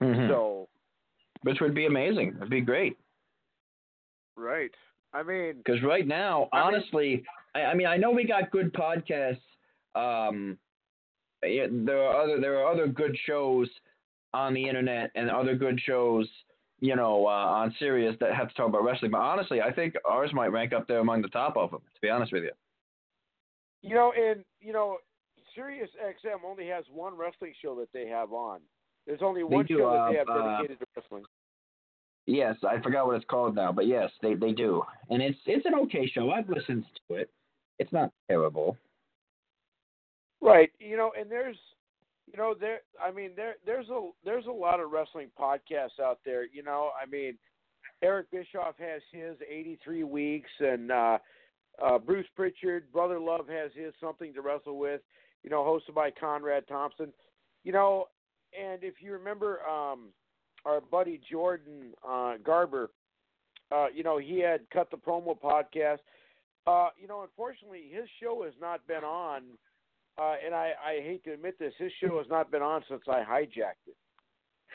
Mhm. So Which would be amazing. It'd be great. right. I mean, Because right now, I mean- honestly, I, I mean, I know we got good podcasts. Um, yeah, there are other there are other good shows on the internet and other good shows, you know, uh, on Sirius that have to talk about wrestling. But honestly, I think ours might rank up there among the top of them. To be honest with you. You know, and you know, Sirius XM only has one wrestling show that they have on. There's only one do, show uh, that they have uh, dedicated to wrestling. Yes, I forgot what it's called now, but yes, they they do, and it's it's an okay show. I've listened to it. It's not terrible. Right. You know, and there's you know, there I mean there there's a there's a lot of wrestling podcasts out there, you know. I mean, Eric Bischoff has his 83 weeks and uh uh Bruce Pritchard, Brother Love has his something to wrestle with, you know, hosted by Conrad Thompson. You know, and if you remember um our buddy Jordan uh Garber, uh, you know, he had cut the promo podcast. Uh, you know, unfortunately his show has not been on uh, and I, I hate to admit this, his show has not been on since I hijacked it.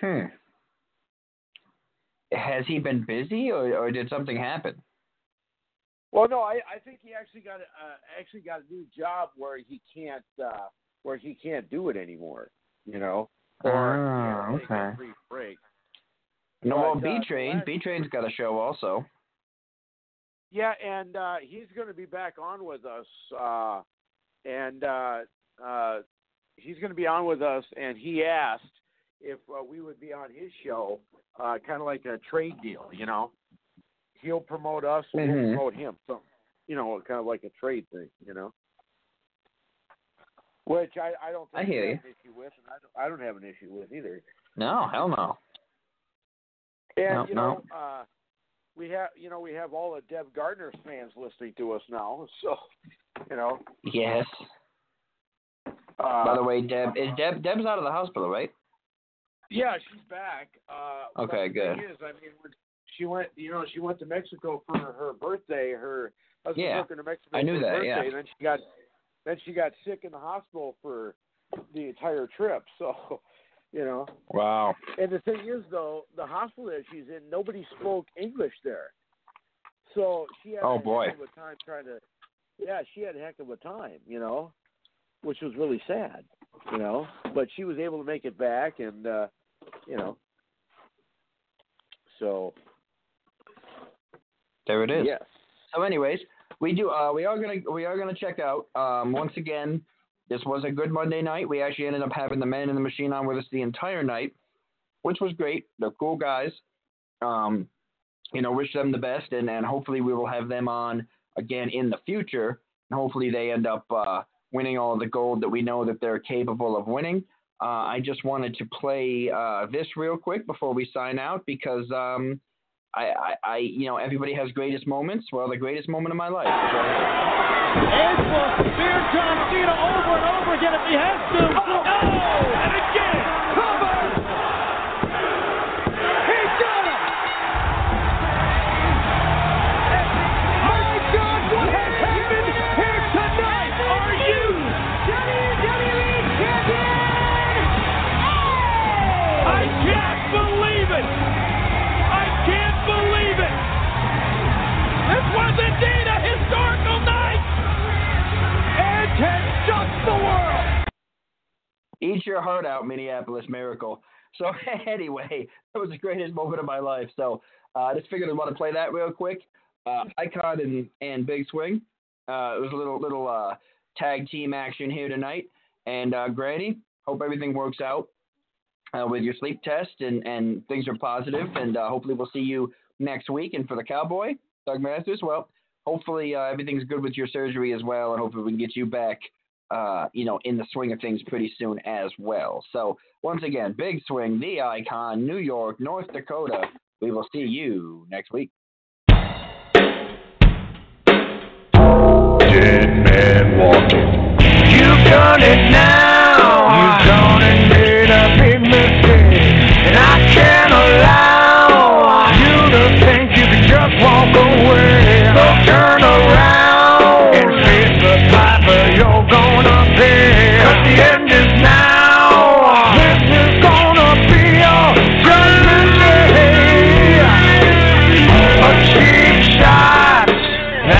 Hmm. Has he been busy, or or did something happen? Well, no, I, I think he actually got a, uh, actually got a new job where he can't uh, where he can't do it anymore. You know, or Ah, you know, okay. break. No, well, B uh, Train. last- B Train's got a show also. Yeah, and uh, he's going to be back on with us, uh, and uh, uh, he's going to be on with us. And he asked if uh, we would be on his show, uh, kind of like a trade deal. You know, he'll promote us, and we'll promote him. So, you know, kind of like a trade thing. You know, which I, I don't think I hear we have an issue with, and I don't, I don't have an issue with either. No, hell no. And No, you no. know, uh, we have you know we have all the Deb Gardner fans listening to us now. So, you know. Yes. Uh, By the way, Deb is Deb Deb's out of the hospital, right? yeah, she's back. Uh, Okay, good. Is, I mean, she went, you know, she went to Mexico for her birthday. Her husband Yeah, took her to Mexico I knew for her that, yeah. birthday, and then she got then she got sick in the hospital for the entire trip. So, you know. Wow. And the thing is, though, the hospital that she's in, nobody spoke English there. So she had Oh, a boy. heck of a time trying to. Yeah, she had a heck of a time, you know, which was really sad, you know. But she was able to make it back, and uh, you know. So There it is. yes, So, anyways, we do. Uh, we are gonna we are gonna check out. Um, once again, this was a good Monday night. We actually ended up having the man in the machine on with us the entire night, which was great. They're cool guys. Um, you know, wish them the best, and and hopefully we will have them on again in the future. And hopefully they end up uh, winning all the gold that we know that they're capable of winning. Uh, I just wanted to play uh, this real quick before we sign out because um, I, I, I, you know, everybody has greatest moments. Well, the greatest moment of my life. is. Edge will spear John Cena over and over again if he has to. Oh, no! Eat your heart out, Minneapolis Miracle. So anyway, that was the greatest moment of my life. So uh, I just figured I'd want to play that real quick. Uh, Icon and, and Big Swing. Uh, it was a little little uh, tag team action here tonight. And uh, Granny, hope everything works out uh, with your sleep test and, and things are positive. And uh, hopefully we'll see you next week. And for the Cowboy, Doug Masters, well, hopefully uh, everything's good with your surgery as well. And hopefully we can get you back uh, you know, in the swing of things pretty soon as well. So once again, Big Swing, the icon, New York, North Dakota. We will see you next week. Dead man walking. You've done it now!